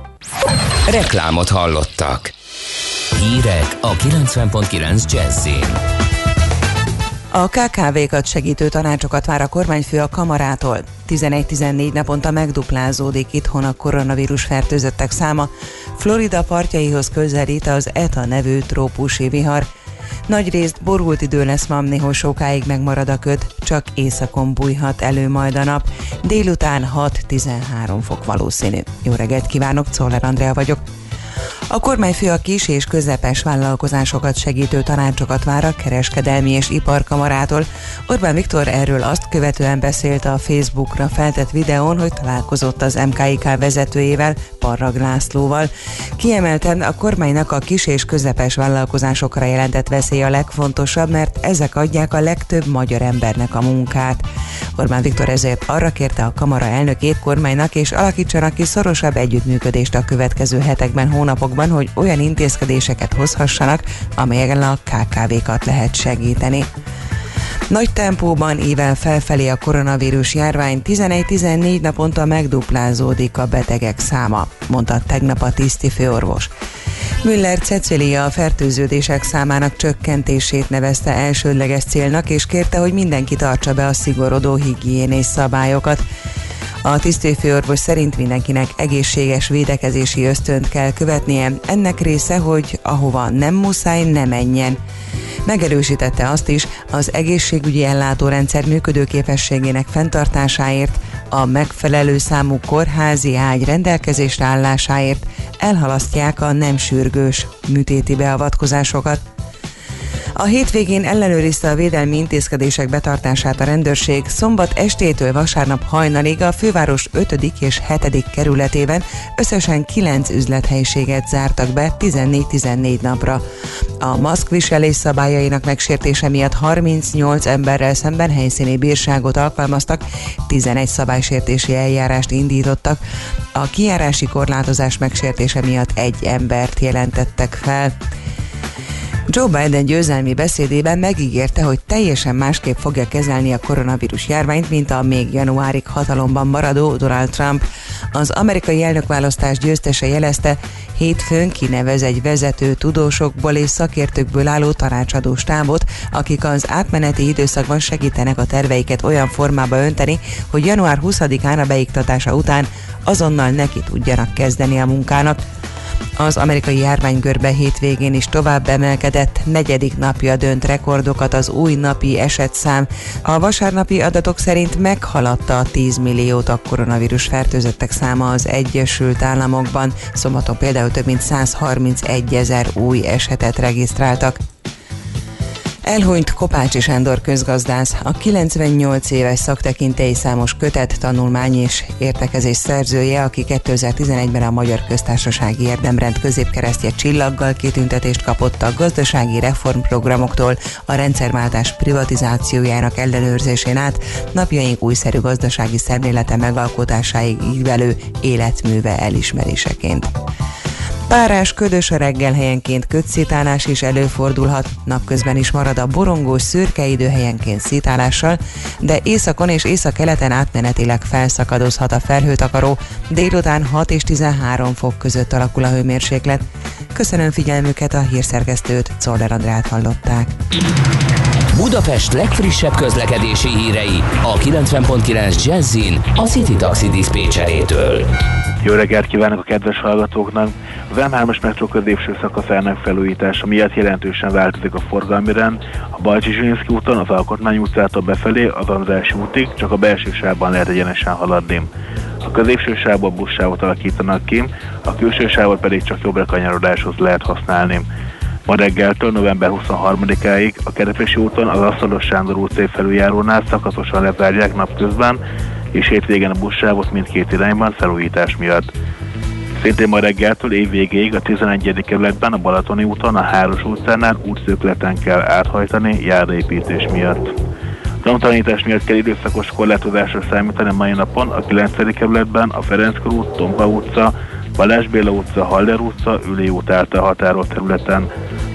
Reklámot hallottak. Hírek a 90.9 Jazzin. A KKV-kat segítő tanácsokat vár a kormányfő a kamarától. 11-14 naponta megduplázódik itthon a koronavírus fertőzöttek száma. Florida partjaihoz közelít az ETA nevű trópusi vihar. Nagy részt borult idő lesz ma, néhol sokáig megmarad a köd, csak északon bújhat elő majd a nap. Délután 6-13 fok valószínű. Jó reggelt kívánok, Czoller Andrea vagyok. A kormányfő a kis és közepes vállalkozásokat segítő tanácsokat vár a kereskedelmi és iparkamarától. Orbán Viktor erről azt követően beszélt a Facebookra feltett videón, hogy találkozott az MKIK vezetőjével, Parrag Lászlóval. Kiemelten a kormánynak a kis és közepes vállalkozásokra jelentett veszély a legfontosabb, mert ezek adják a legtöbb magyar embernek a munkát. Orbán Viktor ezért arra kérte a kamara elnökét kormánynak és alakítsanak ki szorosabb együttműködést a következő hetekben, hónapokban abban, hogy olyan intézkedéseket hozhassanak, amelyekkel a KKV-kat lehet segíteni. Nagy tempóban ével felfelé a koronavírus járvány 11-14 naponta megduplázódik a betegek száma, mondta tegnap a tiszti főorvos. Müller Cecilia a fertőződések számának csökkentését nevezte elsődleges célnak, és kérte, hogy mindenki tartsa be a szigorodó higiénés szabályokat. A tisztőfőorvos szerint mindenkinek egészséges védekezési ösztönt kell követnie. Ennek része, hogy ahova nem muszáj, ne menjen. Megerősítette azt is, az egészségügyi ellátórendszer működőképességének fenntartásáért, a megfelelő számú kórházi ágy rendelkezésre állásáért elhalasztják a nem sürgős műtéti beavatkozásokat. A hétvégén ellenőrizte a védelmi intézkedések betartását a rendőrség. Szombat estétől vasárnap hajnalig a főváros 5. és 7. kerületében összesen 9 üzlethelyiséget zártak be 14-14 napra. A maszkviselés szabályainak megsértése miatt 38 emberrel szemben helyszíni bírságot alkalmaztak, 11 szabálysértési eljárást indítottak. A kijárási korlátozás megsértése miatt egy embert jelentettek fel. Joe Biden győzelmi beszédében megígérte, hogy teljesen másképp fogja kezelni a koronavírus járványt, mint a még januárig hatalomban maradó Donald Trump. Az amerikai elnökválasztás győztese jelezte, hétfőn kinevez egy vezető tudósokból és szakértőkből álló tanácsadó stábot, akik az átmeneti időszakban segítenek a terveiket olyan formába önteni, hogy január 20-án a beiktatása után azonnal neki tudjanak kezdeni a munkának. Az amerikai járványgörbe hétvégén is tovább emelkedett, negyedik napja dönt rekordokat az új napi esetszám. A vasárnapi adatok szerint meghaladta a 10 milliót a koronavírus fertőzöttek száma az Egyesült Államokban. Szombaton például több mint 131 ezer új esetet regisztráltak. Elhunyt Kopácsi Sándor közgazdász, a 98 éves szaktekintély számos kötet, tanulmány és értekezés szerzője, aki 2011-ben a Magyar Köztársasági Érdemrend középkeresztje csillaggal kitüntetést kapott a gazdasági reformprogramoktól a rendszerváltás privatizációjának ellenőrzésén át napjaink újszerű gazdasági szemlélete megalkotásáig ívelő életműve elismeréseként. Párás, ködös a reggel helyenként kötszítálás is előfordulhat, napközben is marad a borongós szürke idő helyenként szítálással, de északon és északkeleten átmenetileg felszakadozhat a felhőtakaró, délután 6 és 13 fok között alakul a hőmérséklet. Köszönöm figyelmüket a hírszerkesztőt, Czoller Andrát hallották. Budapest legfrissebb közlekedési hírei a 90.9 Jazzin a City Taxi Dispécsejétől. Jó reggelt kívánok a kedves hallgatóknak! Az M3-as metró középső szakaszának felújítása miatt jelentősen változik a forgalmi rend. A Balcsi Zsilinszki úton az Alkotmány utcától befelé az Andrássy útig csak a belső sávban lehet egyenesen haladni. A középső sávból buszsávot alakítanak ki, a külső sávot pedig csak jobbra kanyarodáshoz lehet használni. Ma reggeltől november 23-áig a Kerepesi úton az Asztalos Sándor utcai felüljárónál szakaszosan lezárják napközben, és hétvégén a buszsávot mindkét irányban felújítás miatt. Szintén ma reggeltől év végéig a 11. kerületben a Balatoni úton a Háros utcánál útszökleten kell áthajtani járdaépítés miatt. Tanútalanítás miatt kell időszakos korlátozásra számítani mai napon a 9. kerületben a Ferenc út, Tompa utca, Balázs Béla utca, Haller utca, Üli út által határolt területen.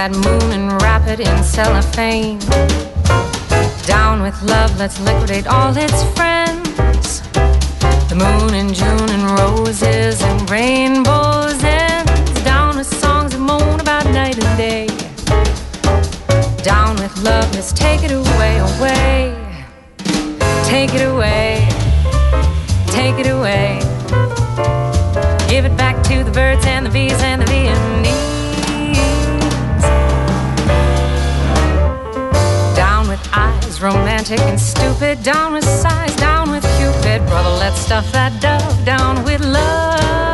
That moon and wrap it in cellophane. Down with love, let's liquidate all its friends. The moon and June and roses and rainbows ends. Down with songs that moan about night and day. Down with love, let's take it away, away. Take it away, take it away. Give it back to the birds Romantic and stupid. Down with size, down with Cupid. Brother, let's stuff that dove down with love.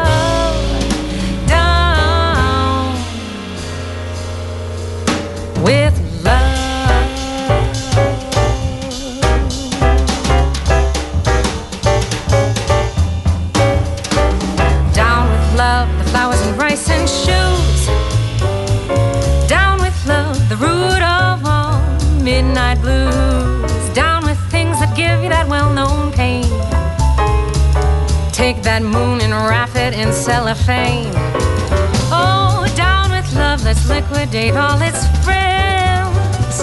That moon and wrap it in cellophane. Oh, down with love, let's liquidate all its friends.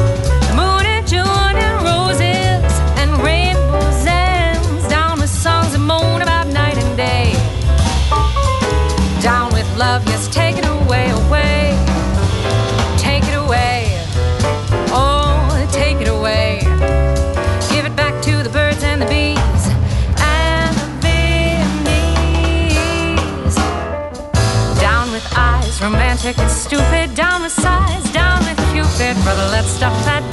Moon and June and roses and rainbows ends. Down with songs that moan about night and day. Down with love, yes, take it away, away. Stupid. Down with size, down with Cupid. Brother, let's stuff that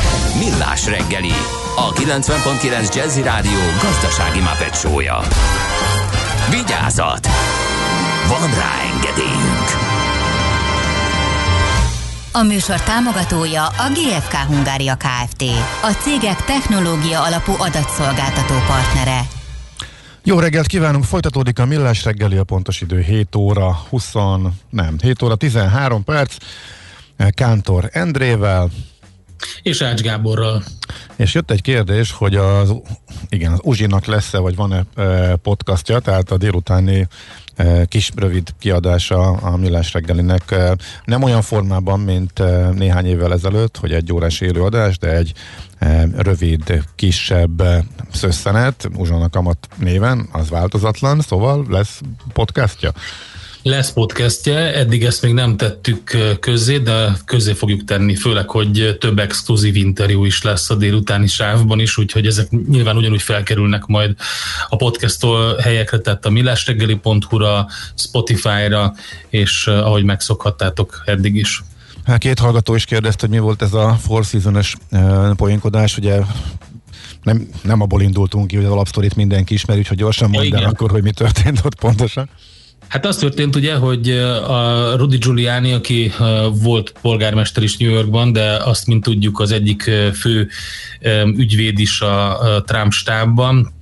Millás reggeli, a 90.9 Jazzy Rádió gazdasági mapetsója. Vigyázat! Van rá engedélyünk! A műsor támogatója a GFK Hungária Kft. A cégek technológia alapú adatszolgáltató partnere. Jó reggelt kívánunk, folytatódik a Millás reggeli, a pontos idő 7 óra 20, nem, 7 óra 13 perc, Kántor Endrével. És Ács Gáborral. És jött egy kérdés, hogy az, igen, az Uzsinak lesz-e, vagy van-e e, podcastja, tehát a délutáni e, kis rövid kiadása a Millás reggelinek e, nem olyan formában, mint néhány évvel ezelőtt, hogy egy órás élőadás, de egy rövid, kisebb szösszenet, Uzsona Kamat néven, az változatlan, szóval lesz podcastja. Lesz podcastje, eddig ezt még nem tettük közzé, de közzé fogjuk tenni, főleg, hogy több exkluzív interjú is lesz a délutáni sávban is, úgyhogy ezek nyilván ugyanúgy felkerülnek majd a podcasttól helyekre, tehát a millásreggeli.hu-ra, Spotify-ra, és ahogy megszokhattátok eddig is. Hát két hallgató is kérdezte, hogy mi volt ez a Four Seasons-es poénkodás, ugye nem, nem abból indultunk ki, hogy az alapsztorit mindenki ismeri, úgyhogy gyorsan mondd el akkor, hogy mi történt ott pontosan. Hát az történt ugye, hogy a Rudy Giuliani, aki volt polgármester is New Yorkban, de azt, mint tudjuk, az egyik fő ügyvéd is a Trump stábban,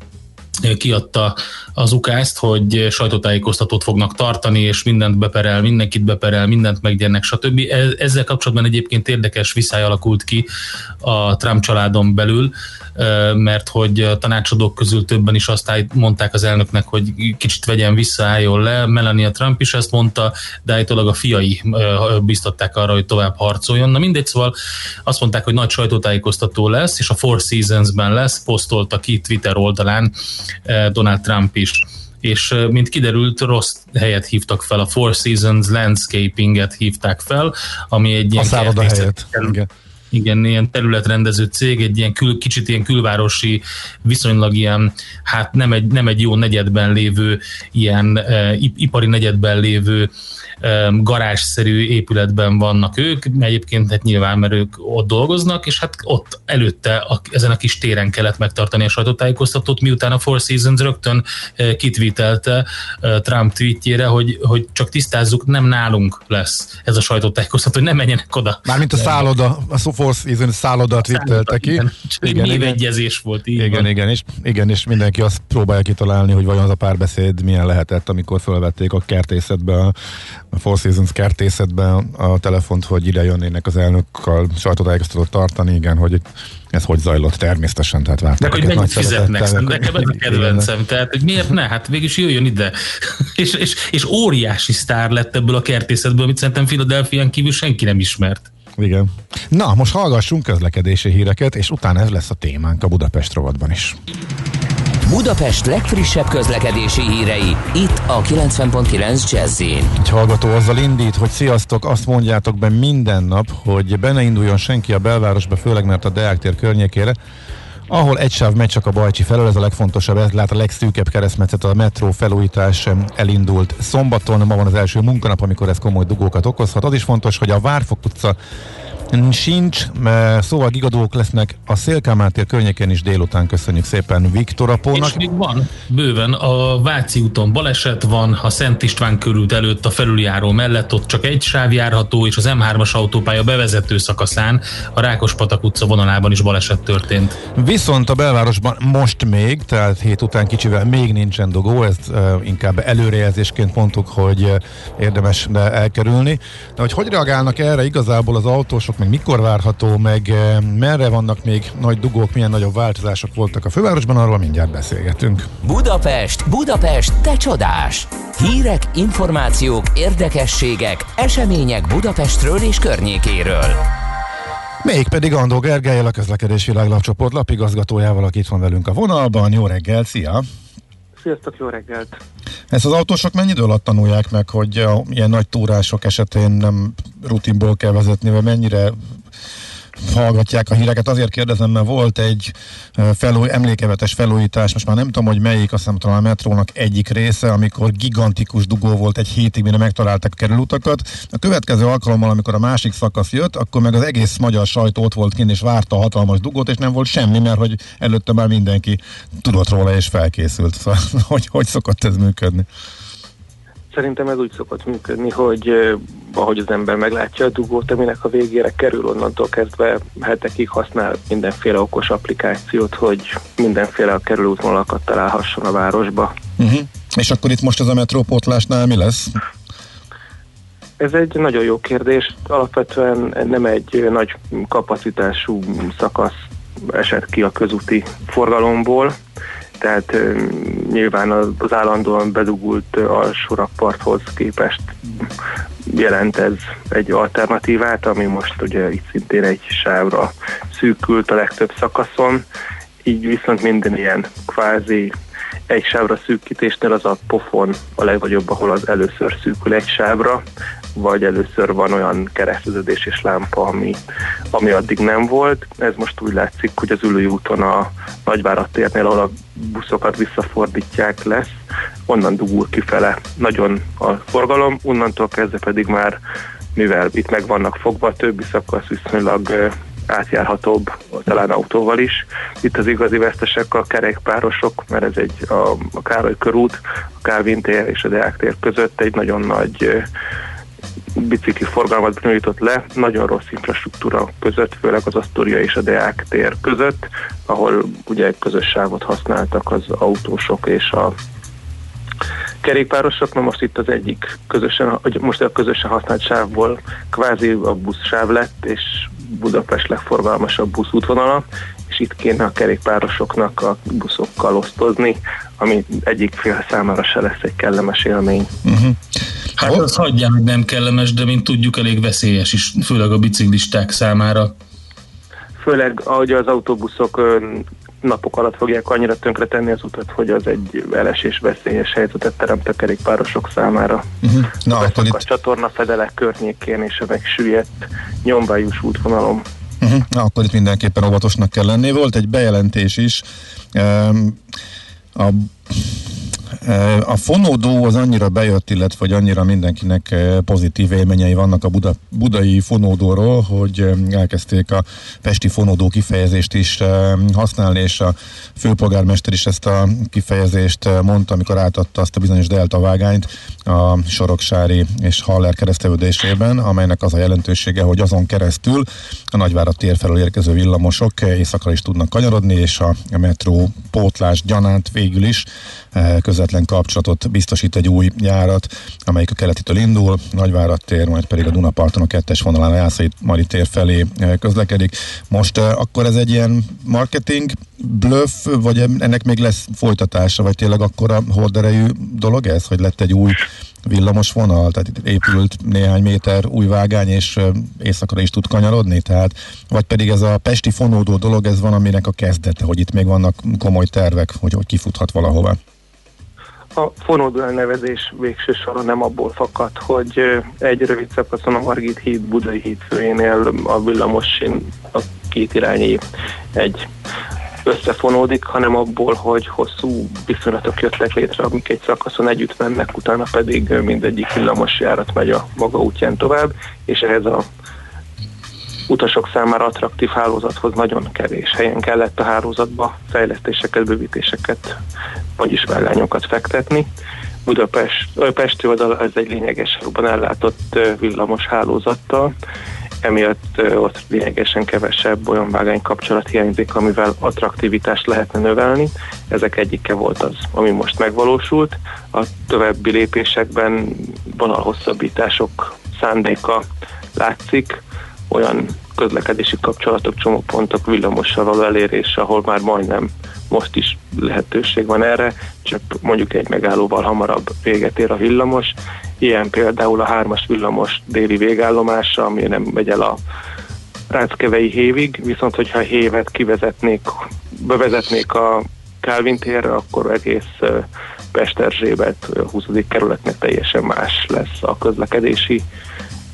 kiadta az ukázt, hogy sajtótájékoztatót fognak tartani, és mindent beperel, mindenkit beperel, mindent meggyernek, stb. E-, ezzel kapcsolatban egyébként érdekes viszály alakult ki a Trump családon belül, mert hogy a tanácsadók közül többen is azt mondták az elnöknek, hogy kicsit vegyen vissza, álljon le. Melania Trump is ezt mondta, de állítólag a fiai biztatták arra, hogy tovább harcoljon. Na mindegy, szóval azt mondták, hogy nagy sajtótájékoztató lesz, és a Four Seasons-ben lesz, posztolta ki Twitter oldalán Donald Trump is és mint kiderült, rossz helyet hívtak fel, a Four Seasons Landscaping-et hívták fel, ami egy ilyen a szálloda helyet. Igen igen, ilyen területrendező cég, egy ilyen kül, kicsit ilyen külvárosi, viszonylag ilyen, hát nem egy, nem egy jó negyedben lévő, ilyen e, ipari negyedben lévő garázsszerű épületben vannak ők, egyébként hát nyilván, mert ők ott dolgoznak, és hát ott előtte a, ezen a kis téren kellett megtartani a sajtótájékoztatót, miután a Four Seasons rögtön kitvítelte Trump tweetjére, hogy, hogy csak tisztázzuk, nem nálunk lesz ez a sajtótájékoztató, hogy nem menjenek oda. Mármint a szálloda, a Four Seasons szálloda twittelte ki. Igen, igen, névegyezés volt. Így igen, van. igen, és, igen, és mindenki azt próbálja kitalálni, hogy vajon az a párbeszéd milyen lehetett, amikor felvették a kertészetbe a, a Four Seasons kertészetben a telefont, hogy ide jönnének az elnökkel sajtótájékoztatót tartani, igen, hogy ez hogy zajlott természetesen, tehát vártak. De hogy mennyit fizetnek, nekem ez a kedvencem, tehát hogy miért ne, hát végig jöjjön ide. és, és, és óriási sztár lett ebből a kertészetből, amit szerintem Philadelphia kívül senki nem ismert. Igen. Na, most hallgassunk közlekedési híreket, és utána ez lesz a témánk a Budapest rovatban is. Budapest legfrissebb közlekedési hírei, itt a 90.9 jazz Egy hallgató azzal indít, hogy sziasztok, azt mondjátok be minden nap, hogy be ne induljon senki a belvárosba, főleg mert a Deák tér környékére, ahol egy sáv megy csak a Bajcsi felől, ez a legfontosabb, ez lát a legszűkebb keresztmetszet, a metró felújítás elindult szombaton, ma van az első munkanap, amikor ez komoly dugókat okozhat. Az is fontos, hogy a Várfok utca Sincs, szóval gigadók lesznek a Szélkámán tér környékén is délután. Köszönjük szépen Viktor Apónak. És még van, bőven, a Váci úton baleset van, a Szent István körült előtt a felüljáró mellett, ott csak egy sáv járható, és az M3-as autópálya bevezető szakaszán a Rákospatak utca vonalában is baleset történt. Viszont a belvárosban most még, tehát hét után kicsivel még nincsen dugó, ezt uh, inkább előrejelzésként mondtuk, hogy uh, érdemes de elkerülni. De hogy hogy reagálnak erre igazából az autósok, meg mikor várható, meg eh, merre vannak még nagy dugók, milyen nagyobb változások voltak a fővárosban, arról mindjárt beszélgetünk. Budapest, Budapest, te csodás! Hírek, információk, érdekességek, események Budapestről és környékéről. Még pedig Andó Gergelyel, a közlekedés világlapcsoport lapigazgatójával, aki itt van velünk a vonalban. Jó reggel, szia! Sziasztok, jó reggelt! Ezt az autósok mennyi idő alatt tanulják meg, hogy a, ilyen nagy túrások esetén nem rutinból kell vezetni, vagy mennyire hallgatják a híreket. Azért kérdezem, mert volt egy felúj, emlékevetes felújítás, most már nem tudom, hogy melyik, azt hiszem talán a metrónak egyik része, amikor gigantikus dugó volt egy hétig, mire megtalálták a kerülutakat. A következő alkalommal, amikor a másik szakasz jött, akkor meg az egész magyar sajtó ott volt kint, és várta a hatalmas dugót, és nem volt semmi, mert hogy előtte már mindenki tudott róla és felkészült. Szóval, hogy, hogy szokott ez működni? Szerintem ez úgy szokott működni, hogy ahogy az ember meglátja a dugót, aminek a végére kerül, onnantól kezdve hetekig használ mindenféle okos applikációt, hogy mindenféle a kerülőútvonalakat találhasson a városba. Uh-huh. És akkor itt most az a metrópótlásnál mi lesz? Ez egy nagyon jó kérdés. Alapvetően nem egy nagy kapacitású szakasz esett ki a közúti forgalomból, tehát nyilván az állandóan bedugult alsórakparthoz képest jelent ez egy alternatívát, ami most ugye itt szintén egy sávra szűkült a legtöbb szakaszon, így viszont minden ilyen kvázi egy sávra szűkítésnél az a pofon a legnagyobb, ahol az először szűkül egy sávra, vagy először van olyan kereszteződés és lámpa, ami, ami addig nem volt. Ez most úgy látszik, hogy az ülői úton a Nagyvárat térnél, ahol a buszokat visszafordítják lesz, onnan dugul kifele nagyon a forgalom, onnantól kezdve pedig már mivel itt meg vannak fogva, a többi szakasz viszonylag átjárhatóbb, talán autóval is. Itt az igazi vesztesek a kerékpárosok, mert ez egy a, a Károly körút, a Kálvin és a Deák tér között egy nagyon nagy bicikli forgalmat bonyolított le, nagyon rossz infrastruktúra között, főleg az Asztória és a Deák tér között, ahol ugye közös sávot használtak az autósok és a kerékpárosok, na most itt az egyik közösen, most a közösen használt sávból kvázi a busz sáv lett, és Budapest legforgalmasabb buszútvonala, és itt kéne a kerékpárosoknak a buszokkal osztozni, ami egyik fél számára se lesz egy kellemes élmény. Uh-huh. Hát az hagyján, hogy nem kellemes, de mint tudjuk, elég veszélyes is, főleg a biciklisták számára. Főleg, ahogy az autóbuszok napok alatt fogják annyira tönkretenni az utat, hogy az egy elesés veszélyes helyzetet teremt a kerékpárosok számára. Uh-huh. Na, akkor itt... A csatorna fedelek környékén és a megsüllyedt nyomvájus útvonalon. Uh-huh. Na, akkor itt mindenképpen óvatosnak kell lenni. Volt egy bejelentés is. Um, a a fonódó az annyira bejött, illetve hogy annyira mindenkinek pozitív élményei vannak a Buda, budai fonódóról, hogy elkezdték a pesti fonódó kifejezést is használni, és a főpolgármester is ezt a kifejezést mondta, amikor átadta azt a bizonyos delta vágányt a Soroksári és Haller keresztevődésében, amelynek az a jelentősége, hogy azon keresztül a Nagyvárat tér felől érkező villamosok éjszakra is tudnak kanyarodni, és a metró pótlás gyanánt végül is közvetlen kapcsolatot biztosít egy új járat, amelyik a keletitől indul, Nagyvárat tér, majd pedig a Dunaparton a kettes vonalán a Jászai Mari tér felé közlekedik. Most akkor ez egy ilyen marketing bluff, vagy ennek még lesz folytatása, vagy tényleg akkora horderejű dolog ez, hogy lett egy új villamos vonal, tehát itt épült néhány méter új vágány, és éjszakra is tud kanyarodni, tehát vagy pedig ez a pesti fonódó dolog, ez van, aminek a kezdete, hogy itt még vannak komoly tervek, hogy, hogy kifuthat valahova. A fonódó elnevezés végső soron nem abból fakad, hogy egy rövid szakaszon a Margit híd Budai híd főjénél a villamosin a két irányi egy összefonódik, hanem abból, hogy hosszú viszonylatok jöttek létre, amik egy szakaszon együtt mennek, utána pedig mindegyik villamos járat megy a maga útján tovább, és ehhez a utasok számára attraktív hálózathoz nagyon kevés helyen kellett a hálózatba fejlesztéseket, bővítéseket, vagyis vágányokat fektetni. Budapest, Pesti oldal ez egy lényeges jobban ellátott villamos hálózattal, emiatt ott lényegesen kevesebb olyan vágány kapcsolat hiányzik, amivel attraktivitást lehetne növelni. Ezek egyike volt az, ami most megvalósult. A további lépésekben vonalhosszabbítások szándéka látszik, olyan közlekedési kapcsolatok, csomópontok villamossal való elérés, ahol már majdnem most is lehetőség van erre, csak mondjuk egy megállóval hamarabb véget ér a villamos. Ilyen például a hármas villamos déli végállomása, ami nem megy el a Ráckevei hévig, viszont hogyha hévet kivezetnék, bevezetnék a Kálvin térre, akkor egész Pesterzsébet, a 20. kerületnek teljesen más lesz a közlekedési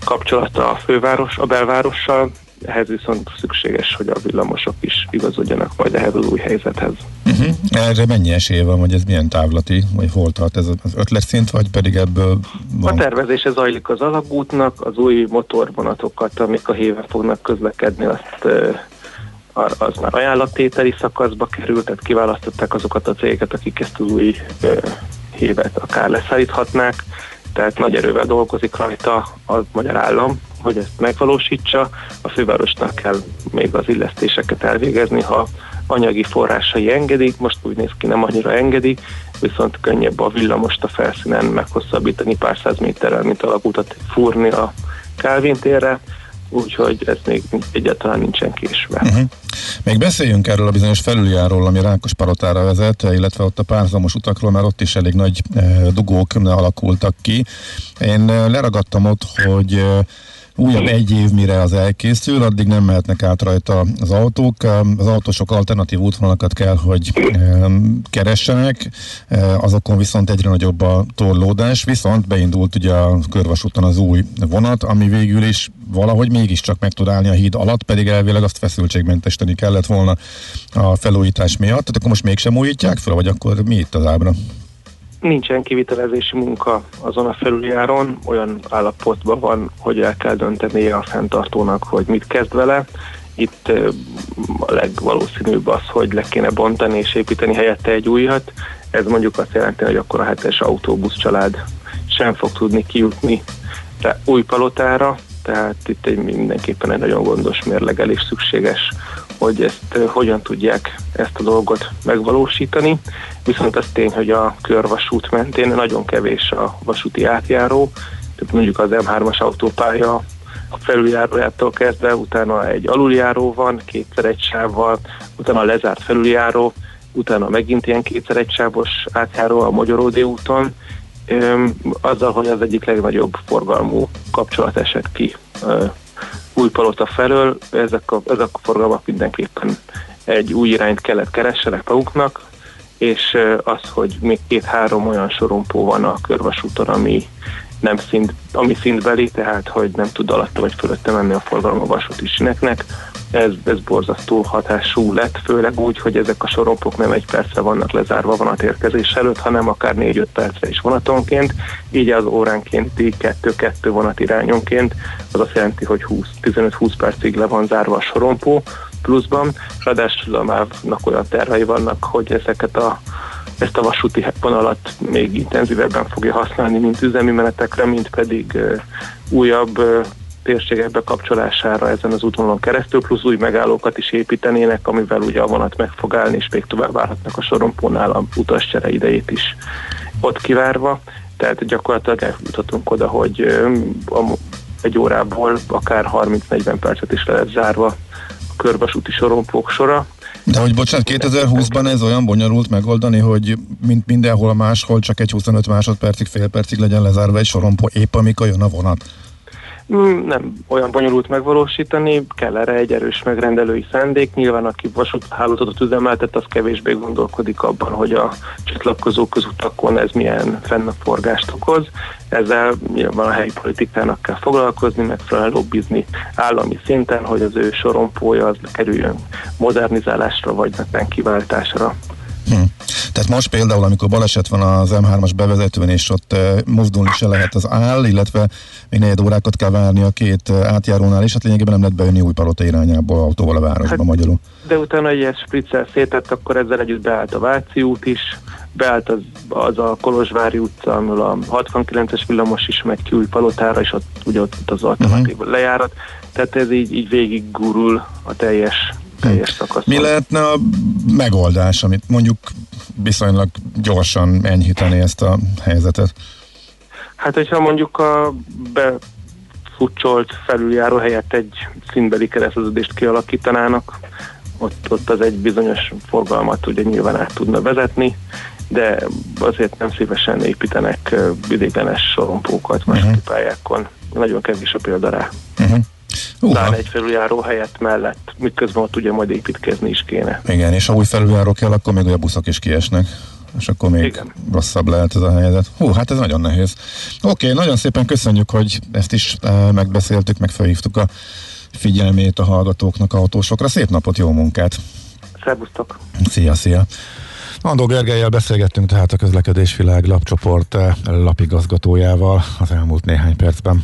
kapcsolata a főváros, a belvárossal, ehhez viszont szükséges, hogy a villamosok is igazodjanak majd ehhez az új helyzethez. Uh-huh. Erre mennyi esély van, hogy ez milyen távlati, vagy hol tart ez az ötletszint, vagy pedig ebből van? A tervezése zajlik az alagútnak, az új motorvonatokat, amik a héven fognak közlekedni, azt az már ajánlattételi szakaszba került, tehát kiválasztották azokat a cégeket, akik ezt az új hévet akár leszállíthatnák, tehát nagy erővel dolgozik rajta a magyar állam, hogy ezt megvalósítsa. A fővárosnak kell még az illesztéseket elvégezni, ha anyagi forrásai engedik, most úgy néz ki nem annyira engedi, viszont könnyebb a villamost a felszínen meghosszabbítani pár száz méterrel, mint alagútat fúrni a Kálvin térre, úgyhogy ez még egyáltalán nincsen késve. Uh-huh. Még beszéljünk erről a bizonyos felüljáról, ami Rákos Palotára vezet, illetve ott a párhuzamos utakról, mert ott is elég nagy e, dugók alakultak ki. Én e, leragadtam ott, hogy e, újabb egy év, mire az elkészül, addig nem mehetnek át rajta az autók. Az autósok alternatív útvonalakat kell, hogy keressenek, azokon viszont egyre nagyobb a torlódás, viszont beindult ugye a körvasúton az új vonat, ami végül is valahogy mégiscsak meg tud állni a híd alatt, pedig elvileg azt feszültségmentesíteni kellett volna a felújítás miatt. Tehát akkor most mégsem újítják fel, vagy akkor mi itt az ábra? Nincsen kivitelezési munka azon a felüljáron, olyan állapotban van, hogy el kell döntenie a fenntartónak, hogy mit kezd vele. Itt a legvalószínűbb az, hogy le kéne bontani és építeni helyette egy újat. Ez mondjuk azt jelenti, hogy akkor a hetes autóbusz család sem fog tudni kijutni új palotára, tehát itt egy mindenképpen egy nagyon gondos mérlegelés szükséges, hogy ezt hogyan tudják ezt a dolgot megvalósítani. Viszont az tény, hogy a körvasút mentén nagyon kevés a vasúti átjáró, tehát mondjuk az M3-as autópálya a felüljárójától kezdve, utána egy aluljáró van, kétszer egy sávval, utána a lezárt felüljáró, utána megint ilyen kétszer egy sávos átjáró a Magyaródi úton, azzal, hogy az egyik legnagyobb forgalmú kapcsolat esett ki Újpalota felől, ezek a, ezek a forgalmak mindenképpen egy új irányt kellett keressenek maguknak, és az, hogy még két-három olyan sorompó van a körvasúton, ami nem szint, ami szintbeli, tehát hogy nem tud alatta vagy fölötte menni a forgalom a vasúti sineknek, ez, ez borzasztó hatású lett, főleg úgy, hogy ezek a sorompok nem egy percre vannak lezárva vonatérkezés előtt, hanem akár 4-5 percre is vonatonként, így az óránkénti 2-2 vonat irányonként, az azt jelenti, hogy 15-20 percig le van zárva a sorompó pluszban, ráadásul a MÁV-nak olyan tervei vannak, hogy ezeket a ezt a vasúti vonalat még intenzívebben fogja használni, mint üzemi menetekre, mint pedig újabb térségek bekapcsolására ezen az útvonalon keresztül, plusz új megállókat is építenének, amivel ugye a vonat meg fog állni, és még tovább várhatnak a sorompónál a utascsere idejét is ott kivárva. Tehát gyakorlatilag eljuthatunk oda, hogy egy órából akár 30-40 percet is le lehet zárva a körvasúti sorompók sora, de hogy bocsánat, 2020-ban ez olyan bonyolult megoldani, hogy mint mindenhol máshol csak egy 25 másodpercig, fél percig legyen lezárva egy sorompó épp amikor jön a vonat? Mm, nem olyan bonyolult megvalósítani, kell erre egy erős megrendelői szándék. Nyilván aki vasúthálózatot üzemeltet, az kevésbé gondolkodik abban, hogy a csatlakozó közutakon ez milyen fennaforgást okoz. Ezzel nyilván a helyi politikának kell foglalkozni, megfelelően lobbizni állami szinten, hogy az ő sorompója az kerüljön modernizálásra vagy kiváltásra. Hm. Tehát most például, amikor baleset van az M3-as bevezetőn, és ott uh, mozdulni se lehet az áll, illetve még negyed órákat kell várni a két átjárónál, és hát lényegében nem lehet bejönni új palota irányából autóval a városba hát, magyarul. De utána egy ilyen spriccel szétett, akkor ezzel együtt beállt a Váci út is, beállt az, az a Kolozsvári utca, ahol a 69-es villamos is megy ki új palotára, és ott ugye ott az alternatív uh-huh. lejárat. Tehát ez így, így végig gurul a teljes teljes szakaszon. Mi lehetne a megoldás, amit mondjuk viszonylag gyorsan enyhíteni ezt a helyzetet? Hát, hogyha mondjuk a befutcsolt felüljáró helyett egy színbeli kereszteződést kialakítanának, ott, ott az egy bizonyos forgalmat ugye nyilván át tudna vezetni, de azért nem szívesen építenek idéglenes sorompókat más uh-huh. pályákon. Nagyon kevés a példa rá. Uh-huh. Uh-huh. egy felüljáró helyett mellett, miközben ott ugye majd építkezni is kéne. Igen, és ha új felüljáró kell, akkor még a buszok is kiesnek és akkor még Igen. rosszabb lehet ez a helyzet. Hú, hát ez nagyon nehéz. Oké, okay, nagyon szépen köszönjük, hogy ezt is e, megbeszéltük, meg felhívtuk a figyelmét a hallgatóknak, autósokra. Szép napot, jó munkát! Szervusztok! Szia, szia! Andó Gergelyel beszélgettünk tehát a Közlekedésvilág lapcsoport eh, lapigazgatójával az elmúlt néhány percben.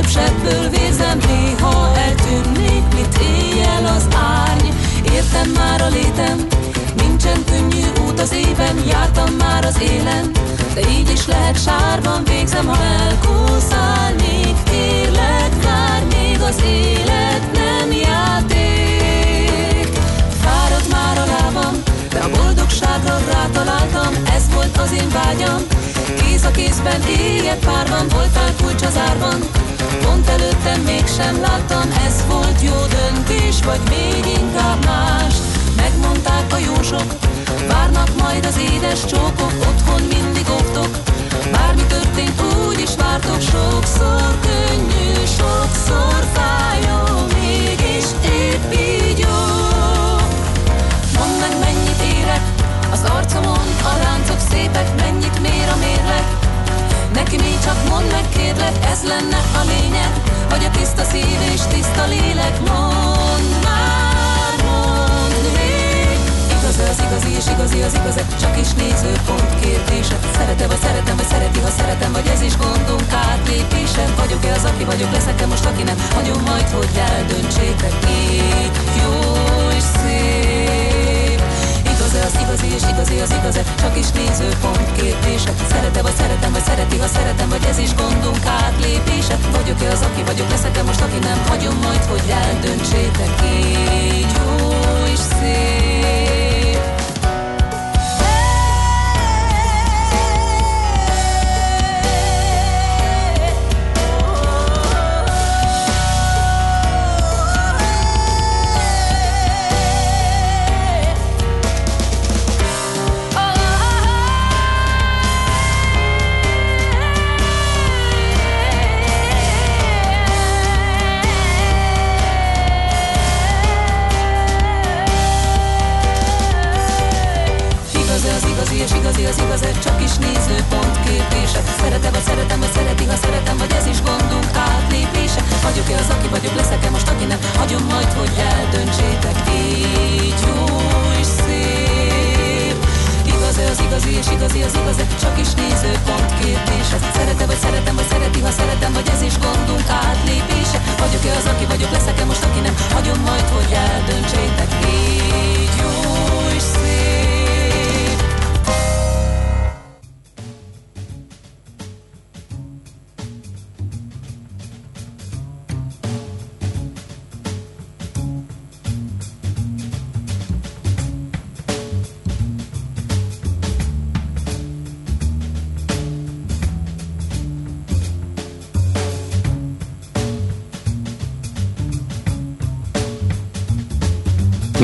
Sebből vérzem Néha eltűnnék, mit éjjel az árny. Értem már a létem, nincsen könnyű út az éven Jártam már az élen, De így is lehet sárban végzem, ha elkúszál Még kérlek, várj, még az élet nem játék. Fáradt már a lábam, de a boldogságra rátaláltam Ez volt az én vágyam. Kéz a kézben, éjjel párban Voltál kulcs az árban Pont előttem mégsem láttam Ez volt jó döntés, vagy még inkább más. Megmondták a jósok Várnak majd az édes csókok Otthon mindig óvtok Bármi történt, úgy is vártok Sokszor könnyű, sokszor fájó Mégis épp így jó. Mondd meg, mennyit érek Az arcomon a láncok szépek Mennyit mér a mérleg Neki mi csak mondd meg, kérlek Ez lenne a lényeg. Hogy a tiszta szív és tiszta lélek Mondd már, mondd még. Igaz az igazi és igazi az igazat Csak is nézőpont kérdése. Szeretem vagy szeretem, vagy szereti, ha szeretem Vagy ez is gondunk átlépése. Vagyok-e az, aki vagyok, leszek-e most, aki nem? Hagyom majd, hogy eldöntsétek Így jó és szép. Igaz az igazi és igazi az igazat Csak is nézőpont kérdése. Szerete vagy szeretem, vagy szereti, ha szeretem Vagy ez is gondunk átlépése. Vagyok-e az, aki vagyok, leszek-e most, aki nem Hagyom majd, hogy eldöntsétek. Így jó és szép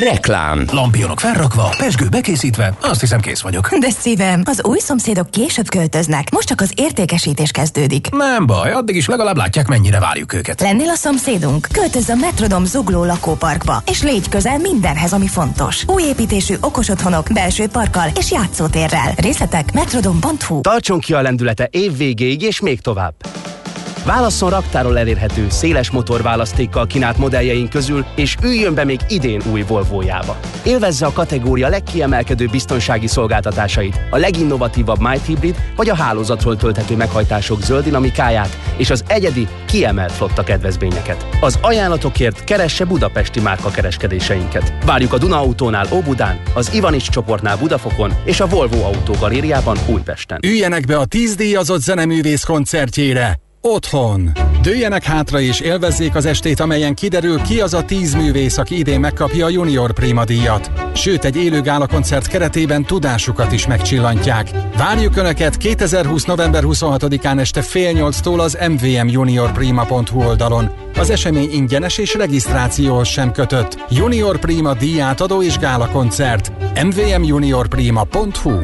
Reklám. Lampionok felrakva, pesgő bekészítve, azt hiszem kész vagyok. De szívem, az új szomszédok később költöznek, most csak az értékesítés kezdődik. Nem baj, addig is legalább látják, mennyire várjuk őket. Lennél a szomszédunk? Költözz a Metrodom zugló lakóparkba, és légy közel mindenhez, ami fontos. Új építésű okos otthonok, belső parkkal és játszótérrel. Részletek metrodom.hu Tartson ki a lendülete év végéig és még tovább. Válasszon raktáról elérhető, széles motorválasztékkal kínált modelljeink közül, és üljön be még idén új Volvo-jába. Élvezze a kategória legkiemelkedőbb biztonsági szolgáltatásait, a leginnovatívabb Might Hybrid vagy a hálózatról tölthető meghajtások zöld dinamikáját és az egyedi, kiemelt flotta kedvezményeket. Az ajánlatokért keresse budapesti márka kereskedéseinket. Várjuk a Duna Autónál Óbudán, az Ivanics csoportnál Budafokon és a Volvo Autó Galériában Újpesten. Üljenek be a 10 díjazott zeneművész koncertjére! Otthon. Dőjenek hátra és élvezzék az estét, amelyen kiderül ki az a tíz művész, aki idén megkapja a Junior Prima díjat. Sőt, egy élő gála koncert keretében tudásukat is megcsillantják. Várjuk Önöket 2020. november 26-án este fél nyolctól az mvmjuniorprima.hu oldalon. Az esemény ingyenes és regisztrációhoz sem kötött. Junior Prima díjátadó és gála koncert. mvmjuniorprima.hu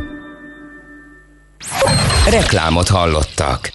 Reklámot hallottak.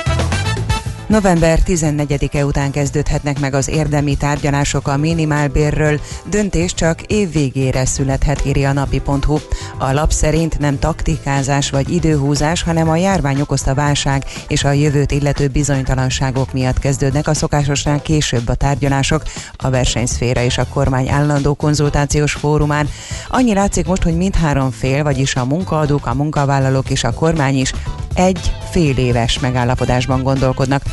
November 14-e után kezdődhetnek meg az érdemi tárgyalások a minimálbérről. Döntés csak év végére születhet, írja a napi.hu. A lap szerint nem taktikázás vagy időhúzás, hanem a járvány okozta válság és a jövőt illető bizonytalanságok miatt kezdődnek a szokásosnál később a tárgyalások a versenyszféra és a kormány állandó konzultációs fórumán. Annyi látszik most, hogy mindhárom fél, vagyis a munkaadók, a munkavállalók és a kormány is egy fél éves megállapodásban gondolkodnak.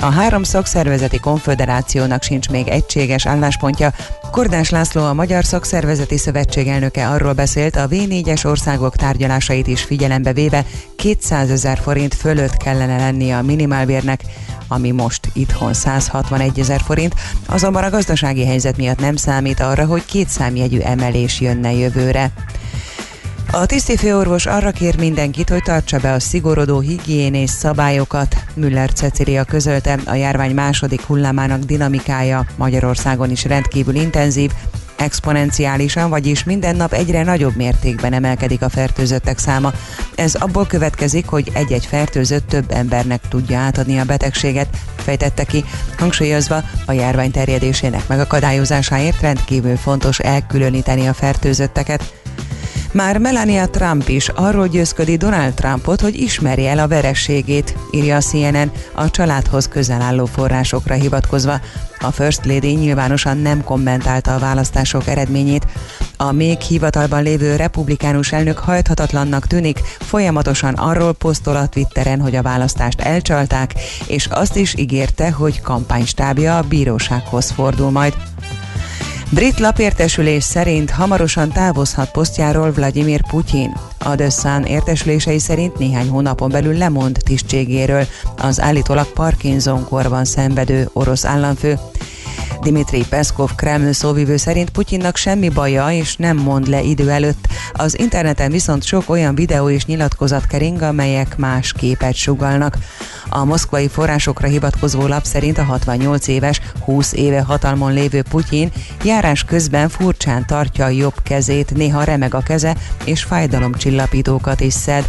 A három szakszervezeti konfederációnak sincs még egységes álláspontja. Kordás László, a Magyar Szakszervezeti Szövetség elnöke arról beszélt, a V4-es országok tárgyalásait is figyelembe véve 200 ezer forint fölött kellene lennie a minimálbérnek, ami most itthon 161 ezer forint, azonban a gazdasági helyzet miatt nem számít arra, hogy két számjegyű emelés jönne jövőre. A tisztifőorvos arra kér mindenkit, hogy tartsa be a szigorodó higiénés szabályokat. Müller Cecilia közölte, a járvány második hullámának dinamikája Magyarországon is rendkívül intenzív, exponenciálisan, vagyis minden nap egyre nagyobb mértékben emelkedik a fertőzöttek száma. Ez abból következik, hogy egy-egy fertőzött több embernek tudja átadni a betegséget, fejtette ki, hangsúlyozva a járvány terjedésének megakadályozásáért rendkívül fontos elkülöníteni a fertőzötteket. Már Melania Trump is arról győzködi Donald Trumpot, hogy ismerje el a verességét, írja a CNN a családhoz közel álló forrásokra hivatkozva. A First Lady nyilvánosan nem kommentálta a választások eredményét. A még hivatalban lévő republikánus elnök hajthatatlannak tűnik, folyamatosan arról posztol a Twitteren, hogy a választást elcsalták, és azt is ígérte, hogy kampánystábja a bírósághoz fordul majd. Brit lapértesülés szerint hamarosan távozhat posztjáról Vladimir Putyin. A The Sun értesülései szerint néhány hónapon belül lemond tisztségéről az állítólag Parkinson korban szenvedő orosz államfő. Dimitri Peszkov Kreml szóvivő szerint Putyinnak semmi baja és nem mond le idő előtt. Az interneten viszont sok olyan videó és nyilatkozat kering, amelyek más képet sugalnak. A moszkvai forrásokra hivatkozó lap szerint a 68 éves, 20 éve hatalmon lévő Putyin járás közben furcsán tartja a jobb kezét, néha remeg a keze, és fájdalomcsillapítókat is szed.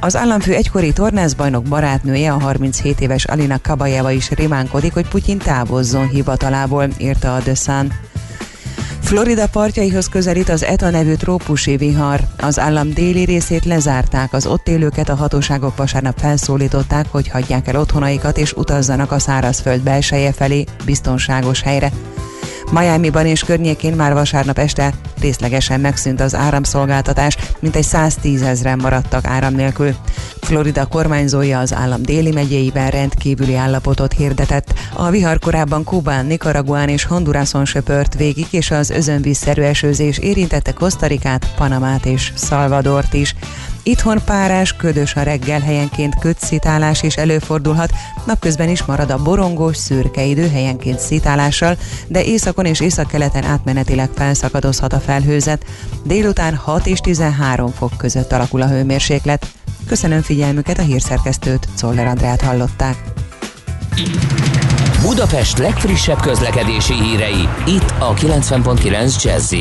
Az államfő egykori tornászbajnok barátnője, a 37 éves Alina Kabajeva is rimánkodik, hogy Putyin távozzon hivatalából, írta a The Sun. Florida partjaihoz közelít az ETA nevű trópusi vihar. Az állam déli részét lezárták, az ott élőket a hatóságok vasárnap felszólították, hogy hagyják el otthonaikat és utazzanak a szárazföld belseje felé, biztonságos helyre. Miami-ban és környékén már vasárnap este részlegesen megszűnt az áramszolgáltatás, mintegy 110 ezeren maradtak áram nélkül. Florida kormányzója az állam déli megyéiben rendkívüli állapotot hirdetett. A vihar korábban Kubán, Nicaraguán és Hondurason söpört végig, és az özönvízszerű esőzés érintette Kosztarikát, Panamát és Salvadort is. Itthon párás, ködös a reggel helyenként kötszitálás is előfordulhat, napközben is marad a borongós, szürke idő helyenként szitálással, de északon és északkeleten átmenetileg felszakadozhat a felhőzet. Délután 6 és 13 fok között alakul a hőmérséklet. Köszönöm figyelmüket, a hírszerkesztőt, Czoller Andrát hallották. Budapest legfrissebb közlekedési hírei, itt a 90.9 jazz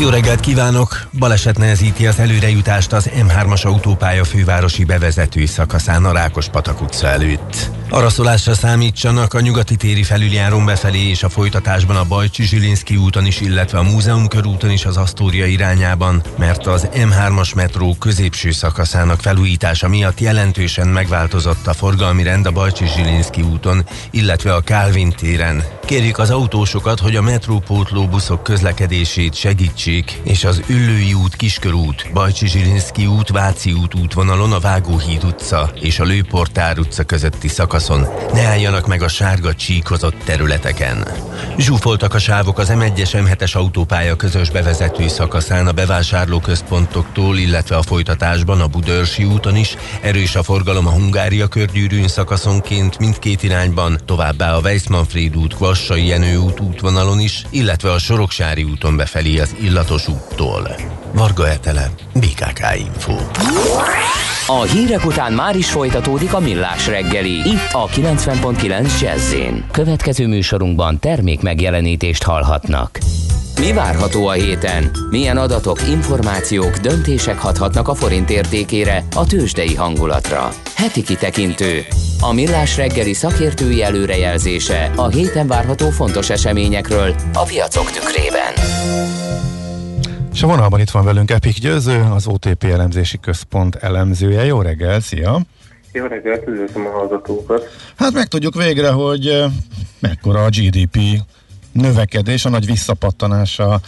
jó reggelt kívánok! Baleset nehezíti az előrejutást az M3-as autópálya fővárosi bevezető szakaszán a Rákos-patak utca előtt. Araszolásra számítsanak a nyugati téri felüljárón befelé és a folytatásban a Bajcsi Zsilinszki úton is, illetve a Múzeum körúton is az Asztória irányában, mert az M3-as metró középső szakaszának felújítása miatt jelentősen megváltozott a forgalmi rend a Bajcsi Zsilinszki úton, illetve a Kálvin téren. Kérjük az autósokat, hogy a metrópótló buszok közlekedését segítsék, és az Üllői út, Kiskörút, Bajcsi Zsilinszki út, Váci út útvonalon a Vágóhíd utca és a Lőportár utca közötti szakaszon ne álljanak meg a sárga csíkozott területeken. Zsúfoltak a sávok az M1-es M7-es autópálya közös bevezető szakaszán a bevásárlóközpontoktól, illetve a folytatásban a Budörsi úton is. Erős a forgalom a Hungária körgyűrűn szakaszonként mindkét irányban, továbbá a Weissmanfried út, Kvassai Jenő út útvonalon is, illetve a Soroksári úton befelé az Illatos úttól. Varga Etele, BKK Info. A hírek után már is folytatódik a millás reggeli, itt a 90.9 jazz Következő műsorunkban termék megjelenítést hallhatnak. Mi várható a héten? Milyen adatok, információk, döntések hathatnak a forint értékére, a tőzsdei hangulatra? Heti kitekintő. A millás reggeli szakértői előrejelzése a héten várható fontos eseményekről a piacok tükrében. És a vonalban itt van velünk Epik Győző, az OTP elemzési központ elemzője. Jó reggel, szia! Jó reggelt, üdvözlöm a hallgatókat. Hát megtudjuk végre, hogy eh, mekkora a GDP növekedés, a nagy visszapattanás a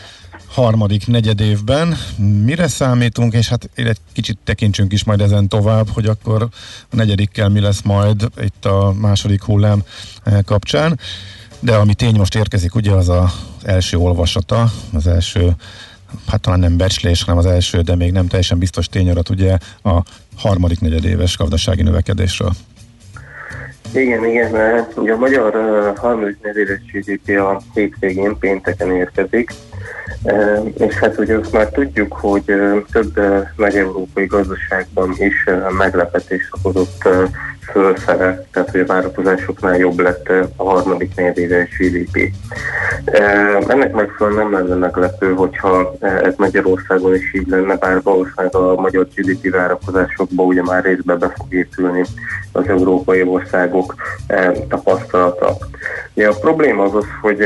harmadik negyed évben. Mire számítunk, és hát egy kicsit tekintsünk is majd ezen tovább, hogy akkor a negyedikkel mi lesz majd itt a második hullám eh, kapcsán. De ami tény most érkezik, ugye az az első olvasata, az első hát talán nem becslés, hanem az első, de még nem teljesen biztos tényadat ugye a harmadik negyedéves gazdasági növekedésről. Igen, igen, mert ugye a magyar uh, harmadik negyedéves GDP a hétvégén pénteken érkezik, és hát ugye azt már tudjuk, hogy több nagy európai gazdaságban is meglepetés okozott fölfele, tehát hogy a várakozásoknál jobb lett a harmadik negyedéves GDP. Ennek megfelelően nem lenne meglepő, hogyha ez Magyarországon is így lenne, bár valószínűleg a magyar GDP várakozásokba ugye már részben be fog épülni az európai országok tapasztalata. Ugye a probléma az az, hogy,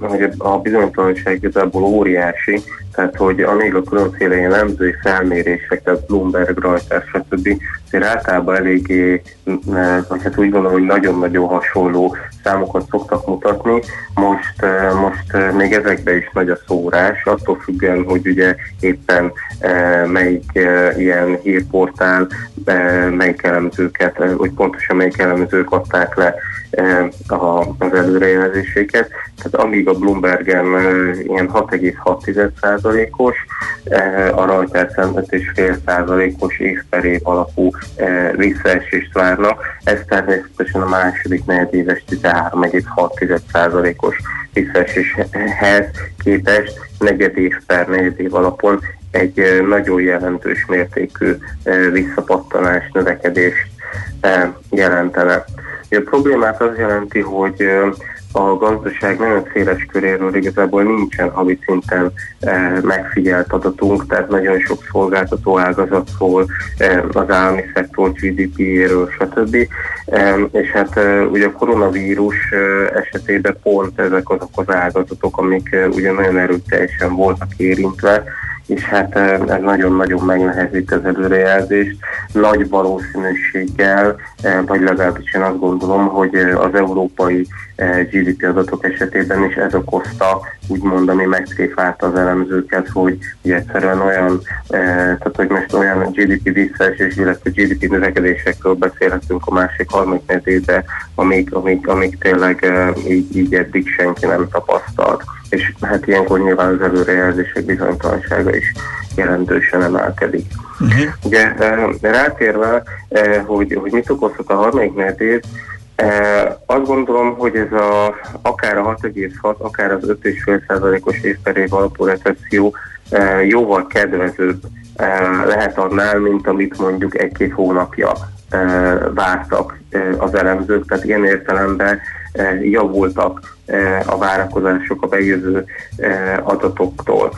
hogy a bizonytalanság igazából óriási, tehát hogy amíg a különféle jellemzői felmérések, tehát Bloomberg, Reuters, stb. Azért általában eléggé, eh, vagy hát úgy gondolom, hogy nagyon-nagyon hasonló számokat szoktak mutatni. Most, eh, most eh, még ezekben is nagy a szórás, attól függően, hogy ugye éppen eh, melyik eh, ilyen hírportál, eh, melyik elemzőket, eh, hogy pontosan melyik elemzők adták le eh, az előrejelzéseket. Tehát amíg a Bloombergen eh, ilyen 6,6%-os, eh, a Reuters 5,5%-os év per év alapú eh, visszaesést várnak. Ez természetesen a második negyedéves 13,6%-os visszaeséshez képest negyed év per negyed év alapon egy eh, nagyon jelentős mértékű eh, visszapattanás, növekedést jelentene. A problémát az jelenti, hogy a gazdaság nagyon széles köréről igazából nincsen havi szinten eh, megfigyelt adatunk, tehát nagyon sok szolgáltató ágazatról, eh, az állami szektor GDP-éről, stb. Eh, és hát eh, ugye a koronavírus eh, esetében pont ezek azok az ágazatok, amik eh, ugye nagyon erőteljesen voltak érintve, és hát eh, ez nagyon-nagyon megnehezít az előrejelzést. Nagy valószínűséggel, eh, vagy legalábbis én azt gondolom, hogy az európai GDP adatok esetében is ez okozta, úgymond, ami megtréfálta az elemzőket, hogy ugye egyszerűen olyan, eh, tehát hogy most olyan GDP visszaesés, illetve GDP növekedésekről beszélhetünk a másik harmadik negyedébe, amíg, amíg, amíg tényleg eh, így, így eddig senki nem tapasztalt. És hát ilyenkor nyilván az előrejelzések bizonytalansága is jelentősen emelkedik. Uh-huh. Ugye rátérve, hogy, hogy mit okozhat a harmadik negyedév, Eh, azt gondolom, hogy ez a, akár a 6,6, akár az 5,5%-os év per év alapú recesszió jóval kedvezőbb eh, lehet annál, mint amit mondjuk egy-két hónapja vártak az elemzők, tehát ilyen értelemben javultak a várakozások a bejövő adatoktól.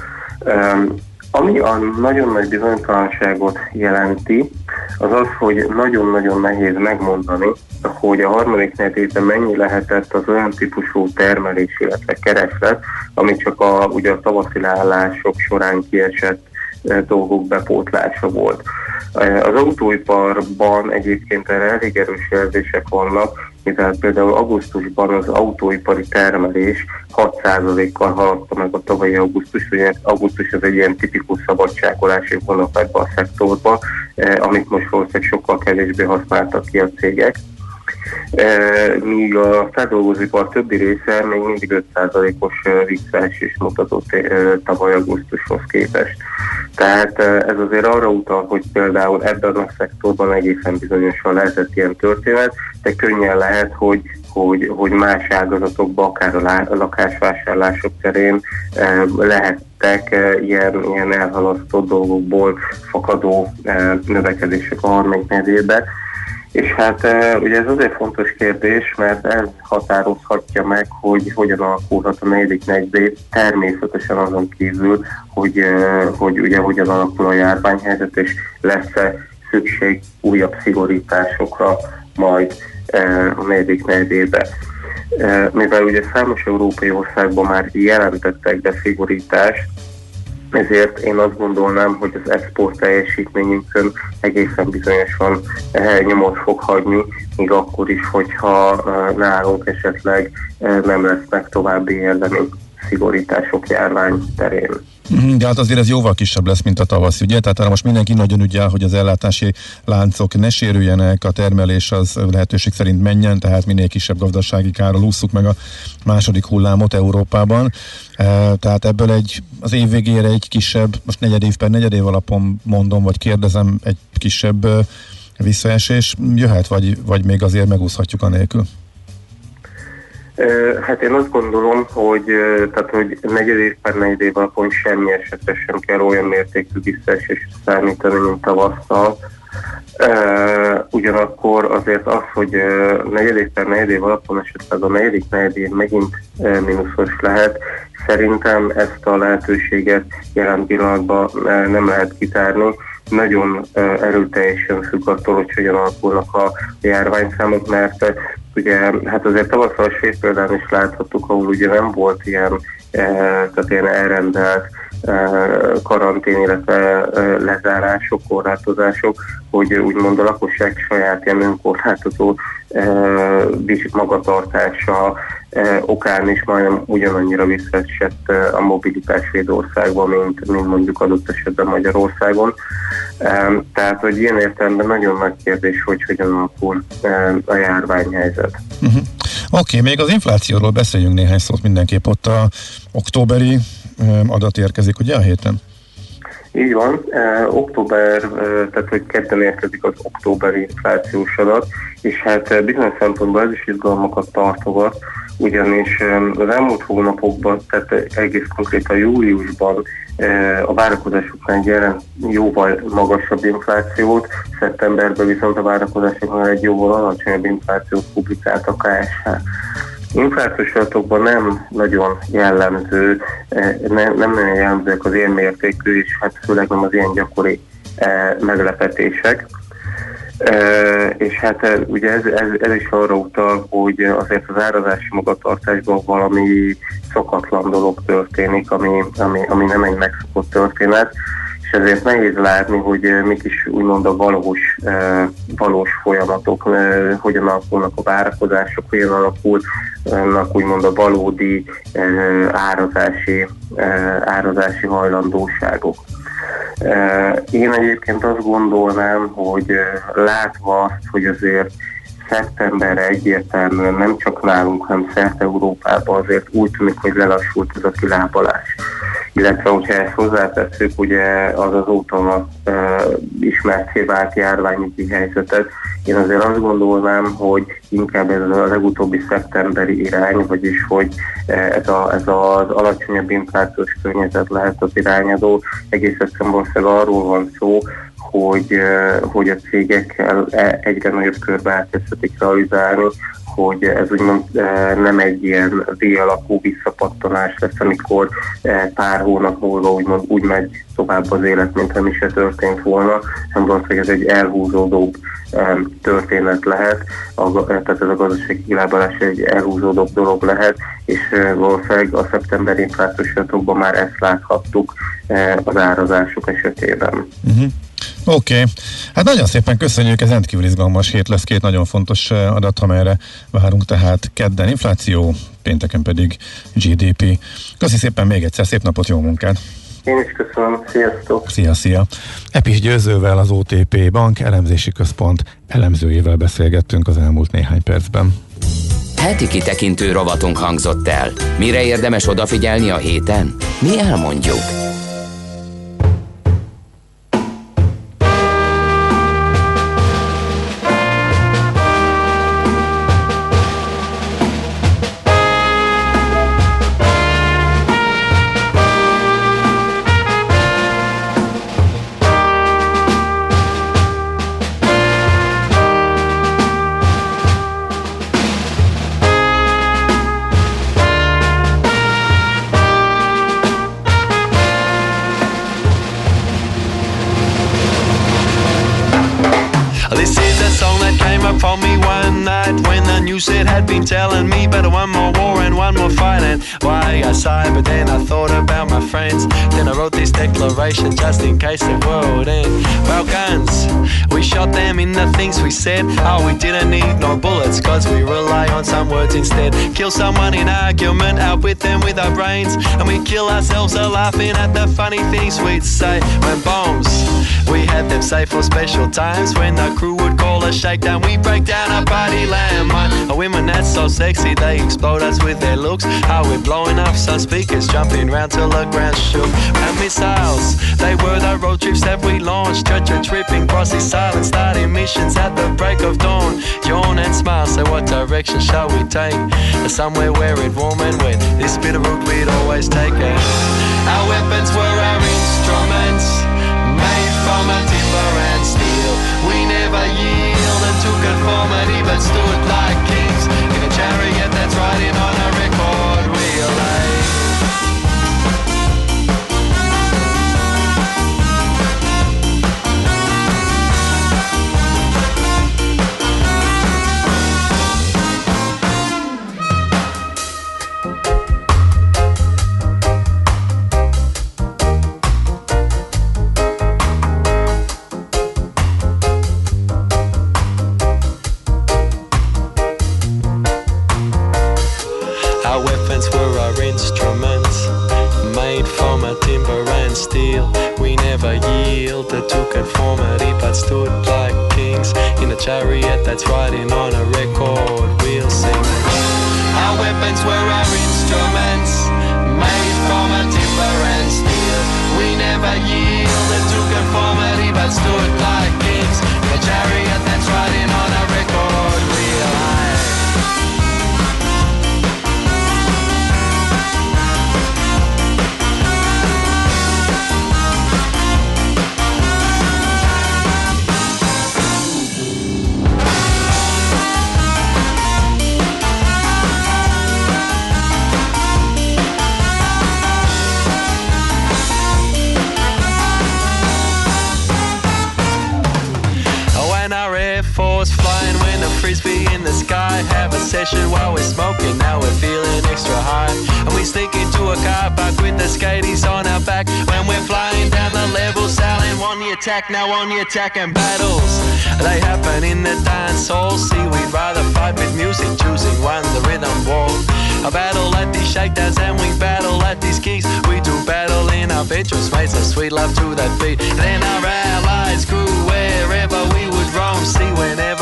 Ami a nagyon nagy bizonytalanságot jelenti, az az, hogy nagyon-nagyon nehéz megmondani, hogy a harmadik negyedében mennyi lehetett az olyan típusú termelés, illetve kereslet, ami csak a, ugye a tavaszi leállások során kiesett eh, dolgok bepótlása volt. Eh, Az autóiparban egyébként erre elég erős jelzések vannak, mivel például augusztusban az autóipari termelés 6%-kal haladta meg a tavalyi augusztus, ugye augusztus az egy ilyen tipikus szabadságolási hónap ebbe a szektorba, eh, amit most valószínűleg sokkal kevésbé használtak ki a cégek. Míg a feldolgozóipar többi része még mindig 5%-os eh, visszaesés mutatott tavaly augusztushoz képest. Tehát eh, ez azért arra utal, hogy például ebben a szektorban egészen bizonyosan lehetett ilyen történet, de könnyen lehet, hogy hogy, hogy más ágazatokban, akár a lá- a lakásvásárlások terén eh, lehettek eh, ilyen, ilyen elhalasztott dolgokból fakadó növekedések a harmadik. És hát e, ugye ez azért fontos kérdés, mert ez határozhatja meg, hogy hogyan alakulhat a negyedik negyedév, természetesen azon kívül, hogy, e, hogy ugye hogyan alakul a járványhelyzet, és lesz-e szükség újabb szigorításokra majd e, a negyedik negyedébe. Mivel ugye számos európai országban már jelentettek be szigorítást, ezért én azt gondolnám, hogy az export teljesítményünkön egészen bizonyosan eh, nyomot fog hagyni, még akkor is, hogyha eh, nálunk esetleg eh, nem lesznek további érdemi szigorítások járvány terén. Mhm, de hát azért ez jóval kisebb lesz, mint a tavasz, ugye? Tehát arra most mindenki nagyon ügyel, hogy az ellátási láncok ne sérüljenek, a termelés az lehetőség szerint menjen, tehát minél kisebb gazdasági kárral ússzuk meg a második hullámot Európában. E, tehát ebből egy, az év végére egy kisebb, most negyed év per negyed év alapon mondom, vagy kérdezem, egy kisebb visszaesés jöhet, vagy, vagy még azért megúszhatjuk a nélkül? Hát én azt gondolom, hogy, tehát, hogy negyed év per negyed év alapon semmi esetre sem kell olyan mértékű visszaesés számítani, mint tavasszal. ugyanakkor azért az, hogy negyed év per negyed év alapon esetleg a negyedik negyed év megint mínuszos lehet, szerintem ezt a lehetőséget jelen pillanatban nem lehet kitárni nagyon erőteljesen függ attól, hogy hogyan alakulnak a járványszámok, mert ugye hát azért tavasszal a svéd példán is láthattuk, ahol ugye nem volt ilyen, tehát ilyen elrendelt karantén, illetve lezárások, korlátozások, hogy úgymond a lakosság saját ilyen önkorlátozó magatartása okán is majdnem ugyanannyira visszaesett a mobilitás Svédországban, mint, mint mondjuk adott esetben Magyarországon. Tehát, hogy ilyen értelemben nagyon nagy kérdés, hogy hogyan alakul a járványhelyzet. Uh-huh. Oké, okay, még az inflációról beszéljünk néhány szót mindenképp. Ott a októberi adat érkezik, ugye a héten? Így van, e, október, e, tehát hogy kedden érkezik az októberi inflációs adat, és hát bizonyos szempontból ez is izgalmakat tartogat, ugyanis az elmúlt hónapokban, tehát egész konkrétan júliusban a várakozásoknál jelent jóval magasabb inflációt, szeptemberben viszont a várakozásoknál egy jóval alacsonyabb inflációt publikált a KSH. Adatokban nem nagyon jellemző, nem, nem nagyon jellemzőek az ilyen mértékű, és hát főleg nem az ilyen gyakori meglepetések. E, és hát ugye ez, ez, ez is arra utal, hogy azért az árazási magatartásban valami szokatlan dolog történik, ami, ami, ami nem egy megszokott történet, és ezért nehéz látni, hogy mik is úgymond a valós, valós folyamatok, hogyan alakulnak a várakozások, hogyan alakulnak úgymond a valódi árazási, árazási hajlandóságok. Én egyébként azt gondolnám, hogy látva azt, hogy azért szeptemberre egyértelműen nem csak nálunk, hanem szerte Európában azért úgy tűnik, hogy lelassult ez a kilábalás. Illetve, hogyha ezt hozzátesszük, ugye az azóta uh, ismerté vált járványügyi helyzetet, én azért azt gondolnám, hogy inkább ez a legutóbbi szeptemberi irány, vagyis hogy ez, a, ez az alacsonyabb inflációs környezet lehet az irányadó. Egész egyszerűen valószínűleg arról van szó, hogy, hogy a cégekkel e, egyre nagyobb körbe elkezdhetik realizálni, hogy ez úgymond nem egy ilyen V-alakú visszapattanás lesz, amikor pár hónap múlva úgymond úgy megy tovább az élet, mint nem is se történt volna, hanem valószínűleg ez egy elhúzódóbb történet lehet, tehát ez a gazdasági kilábalás egy elhúzódóbb dolog lehet, és valószínűleg a szeptemberi inflációs már ezt láthattuk az árazások esetében. Uh-huh. Oké, okay. hát nagyon szépen köszönjük, ez rendkívül izgalmas hét lesz, két nagyon fontos eh, adat, amelyre várunk, tehát kedden infláció, pénteken pedig GDP. Köszi szépen még egyszer, szép napot, jó munkát! Én is köszönöm, sziasztok! Szia, szia! Epis Győzővel az OTP Bank elemzési központ elemzőjével beszélgettünk az elmúlt néhány percben. Heti kitekintő rovatunk hangzott el. Mire érdemes odafigyelni a héten? Mi elmondjuk. you said had been telling me I sighed, but then I thought about my friends. Then I wrote this declaration just in case the world end. Well, guns, we shot them in the things we said. Oh, we didn't need no bullets, cause we rely on some words instead. Kill someone in argument, out with them with our brains. And we kill ourselves a laughing at the funny things we'd say when bombs. We had them safe for special times when the crew would call a shakedown. We break down our party landmine. A women that's so sexy, they explode us with their looks. How we're blowing up some speakers, jumping round till the ground shook. And missiles, they were the road trips that we launched. Church and tripping, crossing silence, starting missions at the break of dawn. Yawn and smile, say what direction shall we take? Somewhere where it warm and wet. This bit of route we'd always take. Our weapons were our instruments, made from a timber and steel. We never yielded to conformity, but stood like kings in a chariot but like kings in a chariot that's riding on a record wheel. Sing. Our weapons were while we're smoking. Now we're feeling extra high, and we sneak into a car park with the skaties on our back. When we're flying down the level, sailing on the attack, now on the attack and battles. They happen in the dance hall. See, we'd rather fight with music, choosing one the rhythm wall. A battle at these shakedowns, and we battle at these gigs. We do battle in our bedrooms, made some sweet love to that beat. Then our allies grew wherever we would roam. See, whenever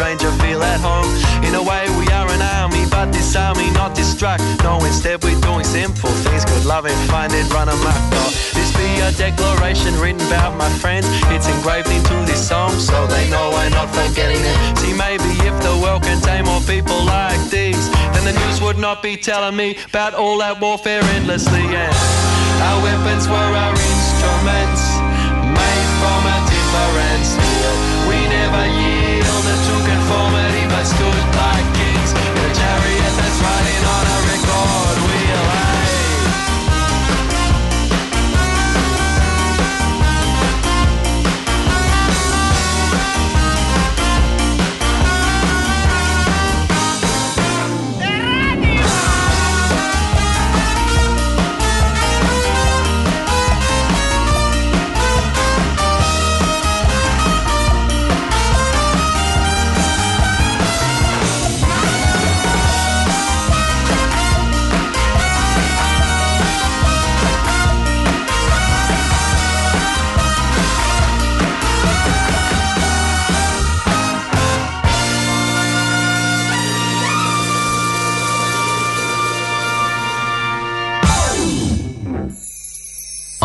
stranger feel at home. In a way, we are an army, but this army not distract. No, instead we're doing simple things, good loving, find it, run amok. No, this be a declaration written about my friends. It's engraved into this song, so they know I'm not forgetting it. See, maybe if the world contained more people like these, then the news would not be telling me about all that warfare endlessly. And our weapons were our instruments, made from a and steel. We never for me.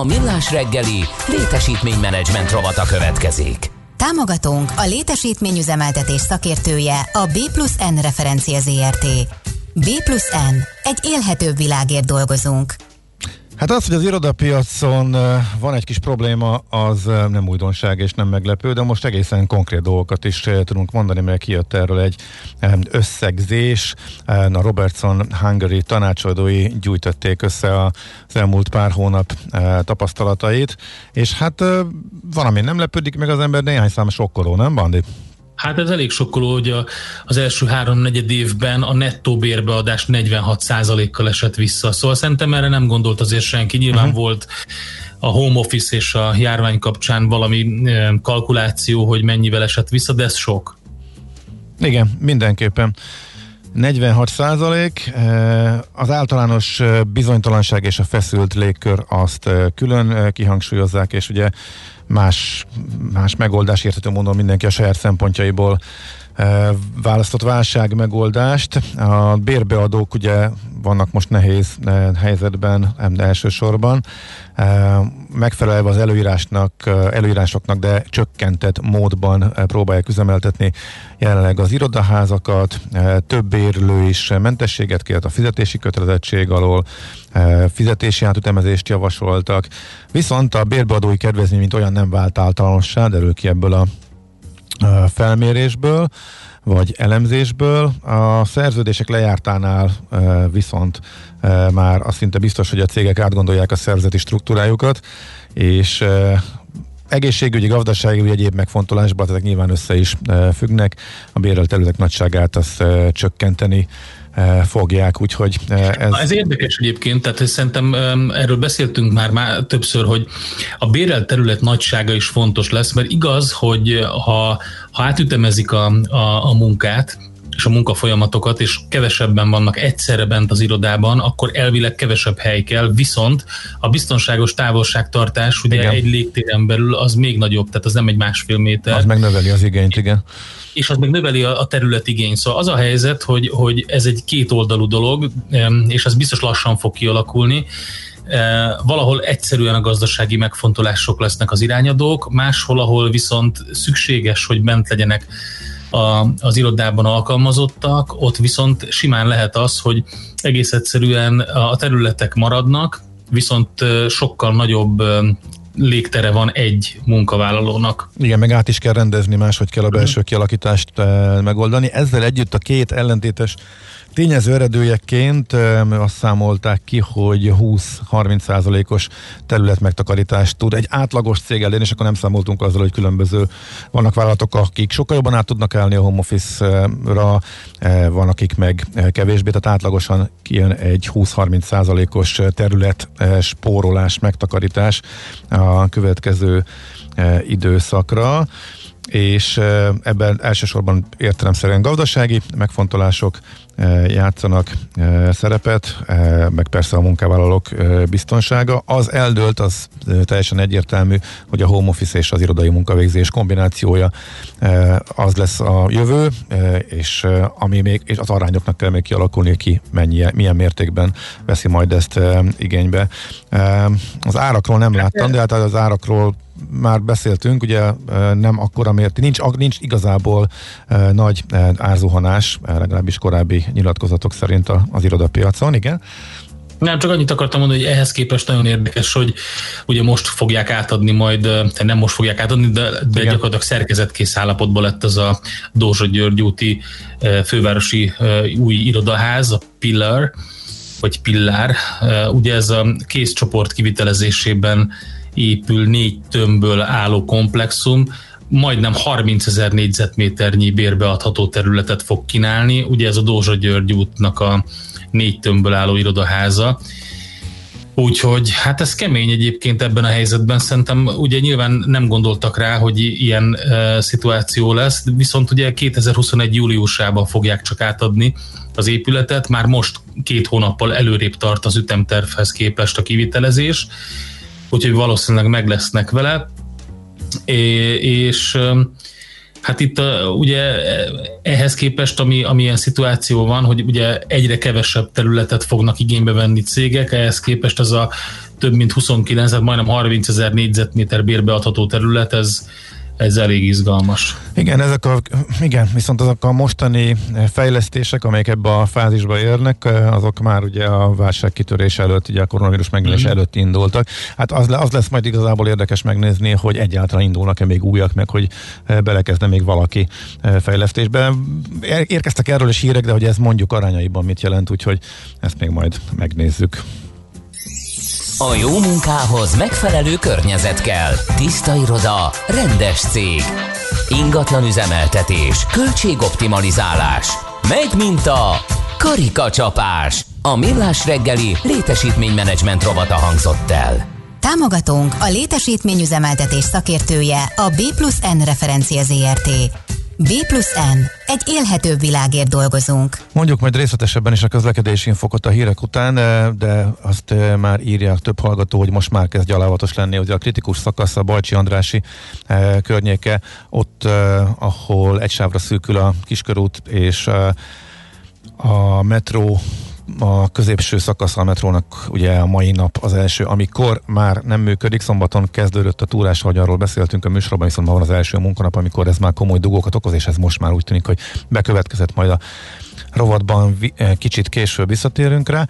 A millás reggeli létesítménymenedzsment rovata következik. Támogatónk a létesítményüzemeltetés szakértője a B plusz N referencia ZRT. B plusz N. Egy élhetőbb világért dolgozunk. Hát az, hogy az irodapiacon van egy kis probléma, az nem újdonság és nem meglepő, de most egészen konkrét dolgokat is tudunk mondani, mert kijött erről egy összegzés. A Robertson Hungary tanácsadói gyújtotték össze az elmúlt pár hónap tapasztalatait, és hát van, ami nem lepődik meg az ember, néhány szám sokkoló, nem, Bandi? Hát ez elég sokkoló, hogy a, az első három negyed évben a nettó bérbeadás 46%-kal esett vissza. Szóval szerintem erre nem gondolt azért senki. Nyilván uh-huh. volt a home office és a járvány kapcsán valami kalkuláció, hogy mennyivel esett vissza, de ez sok. Igen, mindenképpen. 46 százalék. Az általános bizonytalanság és a feszült légkör azt külön kihangsúlyozzák, és ugye más, más megoldás értető mondom mindenki a saját szempontjaiból választott válság megoldást. A bérbeadók ugye vannak most nehéz e, helyzetben elsősorban, e, megfelelve az előírásnak, előírásoknak, de csökkentett módban próbálják üzemeltetni jelenleg az irodaházakat, több bérlő is mentességet kért a fizetési kötelezettség alól, fizetési átütemezést javasoltak, viszont a bérbeadói kedvezmény mint olyan nem vált általánossá, derül ki ebből a felmérésből, vagy elemzésből. A szerződések lejártánál viszont már azt szinte biztos, hogy a cégek átgondolják a szerzeti struktúrájukat, és egészségügyi, gazdasági, egyéb megfontolásban, ezek nyilván össze is függnek. A bérelt területek nagyságát azt csökkenteni fogják, úgyhogy ez... Na, ez érdekes egyébként, tehát szerintem erről beszéltünk már, már többször, hogy a bérelt terület nagysága is fontos lesz, mert igaz, hogy ha, ha átütemezik a, a, a munkát, és a munkafolyamatokat, és kevesebben vannak egyszerre bent az irodában, akkor elvileg kevesebb hely kell, viszont a biztonságos távolságtartás ugye igen. egy légtéren belül az még nagyobb, tehát az nem egy másfél méter. Az megnöveli az igényt, igen. És az meg növeli a, a terület igény. Szóval az a helyzet, hogy, hogy ez egy kétoldalú dolog, és az biztos lassan fog kialakulni, valahol egyszerűen a gazdasági megfontolások lesznek az irányadók, máshol, ahol viszont szükséges, hogy bent legyenek a, az irodában alkalmazottak, ott viszont simán lehet az, hogy egész egyszerűen a területek maradnak, viszont sokkal nagyobb légtere van egy munkavállalónak. Igen, meg át is kell rendezni, máshogy kell a belső kialakítást megoldani. Ezzel együtt a két ellentétes Tényező eredőjeként azt számolták ki, hogy 20-30 százalékos terület megtakarítást tud egy átlagos cég elérni, és akkor nem számoltunk azzal, hogy különböző vannak vállalatok, akik sokkal jobban át tudnak állni a home office-ra, van akik meg kevésbé, tehát átlagosan kijön egy 20-30 százalékos terület spórolás, megtakarítás a következő időszakra és ebben elsősorban értelemszerűen gazdasági megfontolások játszanak szerepet, meg persze a munkavállalók biztonsága. Az eldőlt, az teljesen egyértelmű, hogy a home office és az irodai munkavégzés kombinációja az lesz a jövő, és ami még, és az arányoknak kell még kialakulni, ki mennyi, milyen mértékben veszi majd ezt igénybe. Az árakról nem láttam, de hát az árakról már beszéltünk, ugye nem akkora mérték, nincs, nincs igazából nagy árzuhanás, legalábbis korábbi nyilatkozatok szerint az irodapiacon, igen. Nem, csak annyit akartam mondani, hogy ehhez képest nagyon érdekes, hogy ugye most fogják átadni majd, nem most fogják átadni, de, de gyakorlatilag szerkezetkész állapotban lett az a Dózsa György úti fővárosi új irodaház, a Pillar, vagy Pillár. Ugye ez a kész csoport kivitelezésében épül négy tömbből álló komplexum, majdnem 30 ezer négyzetméternyi bérbeadható területet fog kínálni. Ugye ez a Dózsa György útnak a négy tömbből álló irodaháza. Úgyhogy hát ez kemény egyébként ebben a helyzetben. Szerintem ugye nyilván nem gondoltak rá, hogy ilyen e, szituáció lesz, viszont ugye 2021. júliusában fogják csak átadni az épületet. Már most két hónappal előrébb tart az ütemtervhez képest a kivitelezés úgyhogy valószínűleg meg lesznek vele, és Hát itt ugye ehhez képest, ami, amilyen szituáció van, hogy ugye egyre kevesebb területet fognak igénybe venni cégek, ehhez képest ez a több mint 29, tehát majdnem 30 ezer négyzetméter bérbeadható terület, ez, ez elég izgalmas. Igen, ezek a, igen, viszont azok a mostani fejlesztések, amelyek ebbe a fázisba érnek, azok már ugye a válság kitörés előtt, ugye a koronavírus megjelenés mm. előtt indultak. Hát az, az lesz majd igazából érdekes megnézni, hogy egyáltalán indulnak-e még újak, meg hogy belekezde még valaki fejlesztésbe. Érkeztek erről is hírek, de hogy ez mondjuk arányaiban mit jelent, úgyhogy ezt még majd megnézzük. A jó munkához megfelelő környezet kell. Tiszta iroda, rendes cég. Ingatlan üzemeltetés, költségoptimalizálás. Megy mint a karikacsapás. A millás reggeli létesítménymenedzsment rovata hangzott el. Támogatónk a létesítményüzemeltetés szakértője a B plusz N referencia ZRT. B plusz N. Egy élhetőbb világért dolgozunk. Mondjuk majd részletesebben is a közlekedési infokot a hírek után, de azt már írják több hallgató, hogy most már kezd gyalávatos lenni. Ugye a kritikus szakasz a Balcsi Andrási környéke, ott, ahol egy sávra szűkül a Kiskörút és a metró a középső szakasz a metrónak ugye a mai nap az első, amikor már nem működik, szombaton kezdődött a túrás, hogy arról beszéltünk a műsorban, viszont ma van az első munkanap, amikor ez már komoly dugókat okoz, és ez most már úgy tűnik, hogy bekövetkezett majd a rovatban kicsit később visszatérünk rá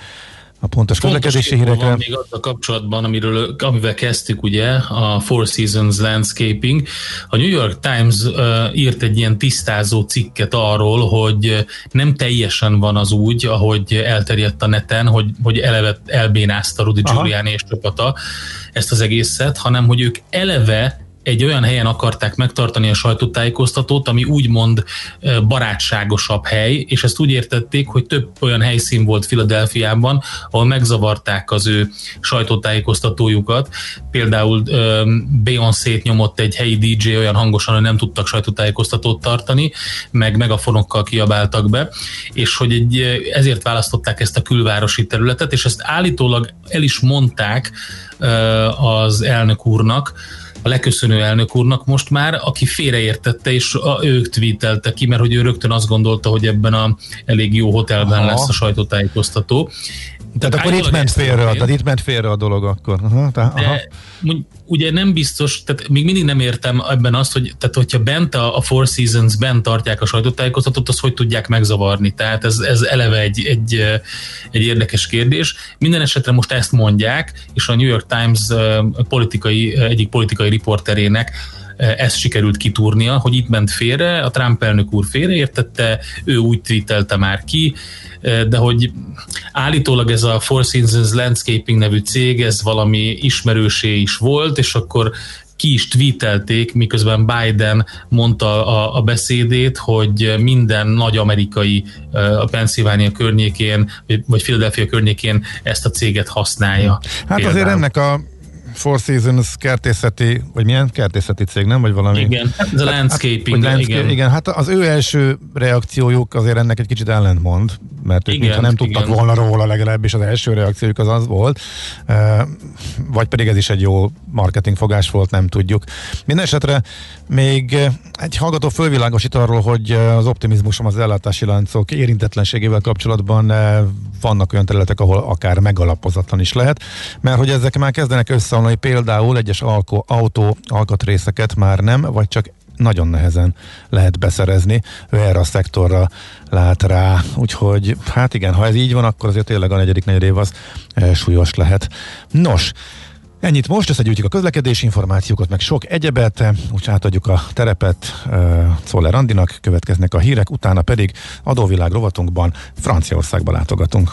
a pontos közlekedési hírekre. Van még a kapcsolatban, amiről, amivel kezdtük ugye, a Four Seasons Landscaping. A New York Times uh, írt egy ilyen tisztázó cikket arról, hogy nem teljesen van az úgy, ahogy elterjedt a neten, hogy, hogy eleve elbénázta Rudy Giuliani és csapata ezt az egészet, hanem hogy ők eleve egy olyan helyen akarták megtartani a sajtótájékoztatót, ami úgymond barátságosabb hely, és ezt úgy értették, hogy több olyan helyszín volt Filadelfiában, ahol megzavarták az ő sajtótájékoztatójukat. Például Beyoncé-t nyomott egy helyi DJ olyan hangosan, hogy nem tudtak sajtótájékoztatót tartani, meg megafonokkal kiabáltak be, és hogy egy, ezért választották ezt a külvárosi területet, és ezt állítólag el is mondták az elnök úrnak, a leköszönő elnök úrnak most már, aki félreértette, és a, ők tweetelte ki, mert hogy ő rögtön azt gondolta, hogy ebben a elég jó hotelben Aha. lesz a sajtótájékoztató. Tehát akkor itt ment félre, tehát itt ment félre a dolog akkor. Aha, tehát, aha. De ugye nem biztos, tehát még mindig nem értem ebben azt, hogy tehát hogyha bent a, a Four Seasons bent tartják a sajtótájékoztatót, az hogy tudják megzavarni. Tehát ez, ez eleve egy, egy, egy érdekes kérdés. Minden esetre most ezt mondják, és a New York Times politikai, egyik politikai riporterének ezt sikerült kitúrnia, hogy itt ment félre, a Trump elnök úr félreértette, ő úgy tweetelte már ki, de hogy állítólag ez a Four Seasons Landscaping nevű cég, ez valami ismerősé is volt, és akkor ki is tweetelték, miközben Biden mondta a, a beszédét, hogy minden nagy amerikai a Pennsylvania környékén, vagy Philadelphia környékén ezt a céget használja. Hát például. azért ennek a Four Seasons kertészeti, vagy milyen kertészeti cég, nem? Vagy valami? Igen, ez a landscaping. Hát, landscape, igen. igen, hát az ő első reakciójuk azért ennek egy kicsit ellentmond, mert ők mintha nem igen. tudtak volna róla legalábbis az első reakciójuk az az volt, vagy pedig ez is egy jó marketing fogás volt, nem tudjuk. Mindenesetre még egy hallgató fölvilágosít arról, hogy az optimizmusom az ellátási láncok érintetlenségével kapcsolatban vannak olyan területek, ahol akár megalapozatlan is lehet, mert hogy ezek már kezdenek összeomlani, például egyes alko, autó alkatrészeket már nem, vagy csak nagyon nehezen lehet beszerezni. Ő erre a szektorra lát rá. Úgyhogy hát igen, ha ez így van, akkor azért tényleg a negyedik negyed év az e, súlyos lehet. Nos, Ennyit most, összegyűjtjük a közlekedési információkat, meg sok egyebet, úgy átadjuk a terepet uh, Czoller Andinak, következnek a hírek, utána pedig adóvilág rovatunkban Franciaországba látogatunk.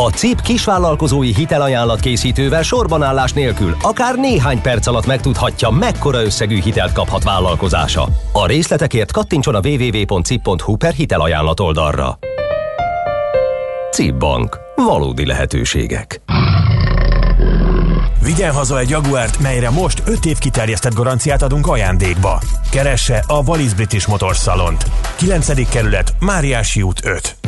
A CIP kisvállalkozói hitelajánlat készítővel sorban állás nélkül akár néhány perc alatt megtudhatja, mekkora összegű hitelt kaphat vállalkozása. A részletekért kattintson a www.cip.hu per hitelajánlat oldalra. CIP Bank. Valódi lehetőségek. Vigyen haza egy Jaguárt, melyre most 5 év kiterjesztett garanciát adunk ajándékba. Keresse a Wallis British Motors Salont. 9. kerület, Máriási út 5.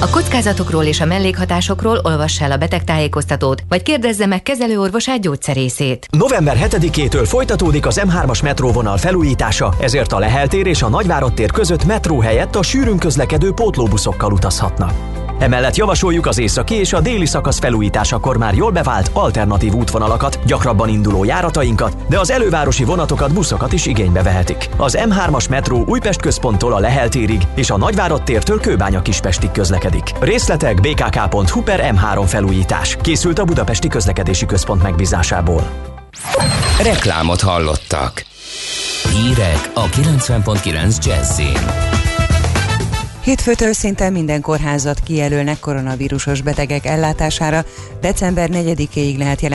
A kockázatokról és a mellékhatásokról olvassa el a betegtájékoztatót, vagy kérdezze meg kezelőorvosát gyógyszerészét. November 7-től folytatódik az M3-as metróvonal felújítása, ezért a Lehel és a Nagyvárad tér között metró helyett a sűrűn közlekedő pótlóbuszokkal utazhatnak. Emellett javasoljuk az északi és a déli szakasz felújításakor már jól bevált alternatív útvonalakat, gyakrabban induló járatainkat, de az elővárosi vonatokat, buszokat is igénybe vehetik. Az M3-as metró Újpest központtól a Lehel térig és a Nagyvárad tértől Kőbánya Kispestig közlekedik. Részletek bkk.hu per M3 felújítás. Készült a Budapesti Közlekedési Központ megbízásából. Reklámot hallottak. Hírek a 90.9 Jazzin. Hétfőtől szinte minden kórházat kijelölnek koronavírusos betegek ellátására. December 4-éig lehet jelenteni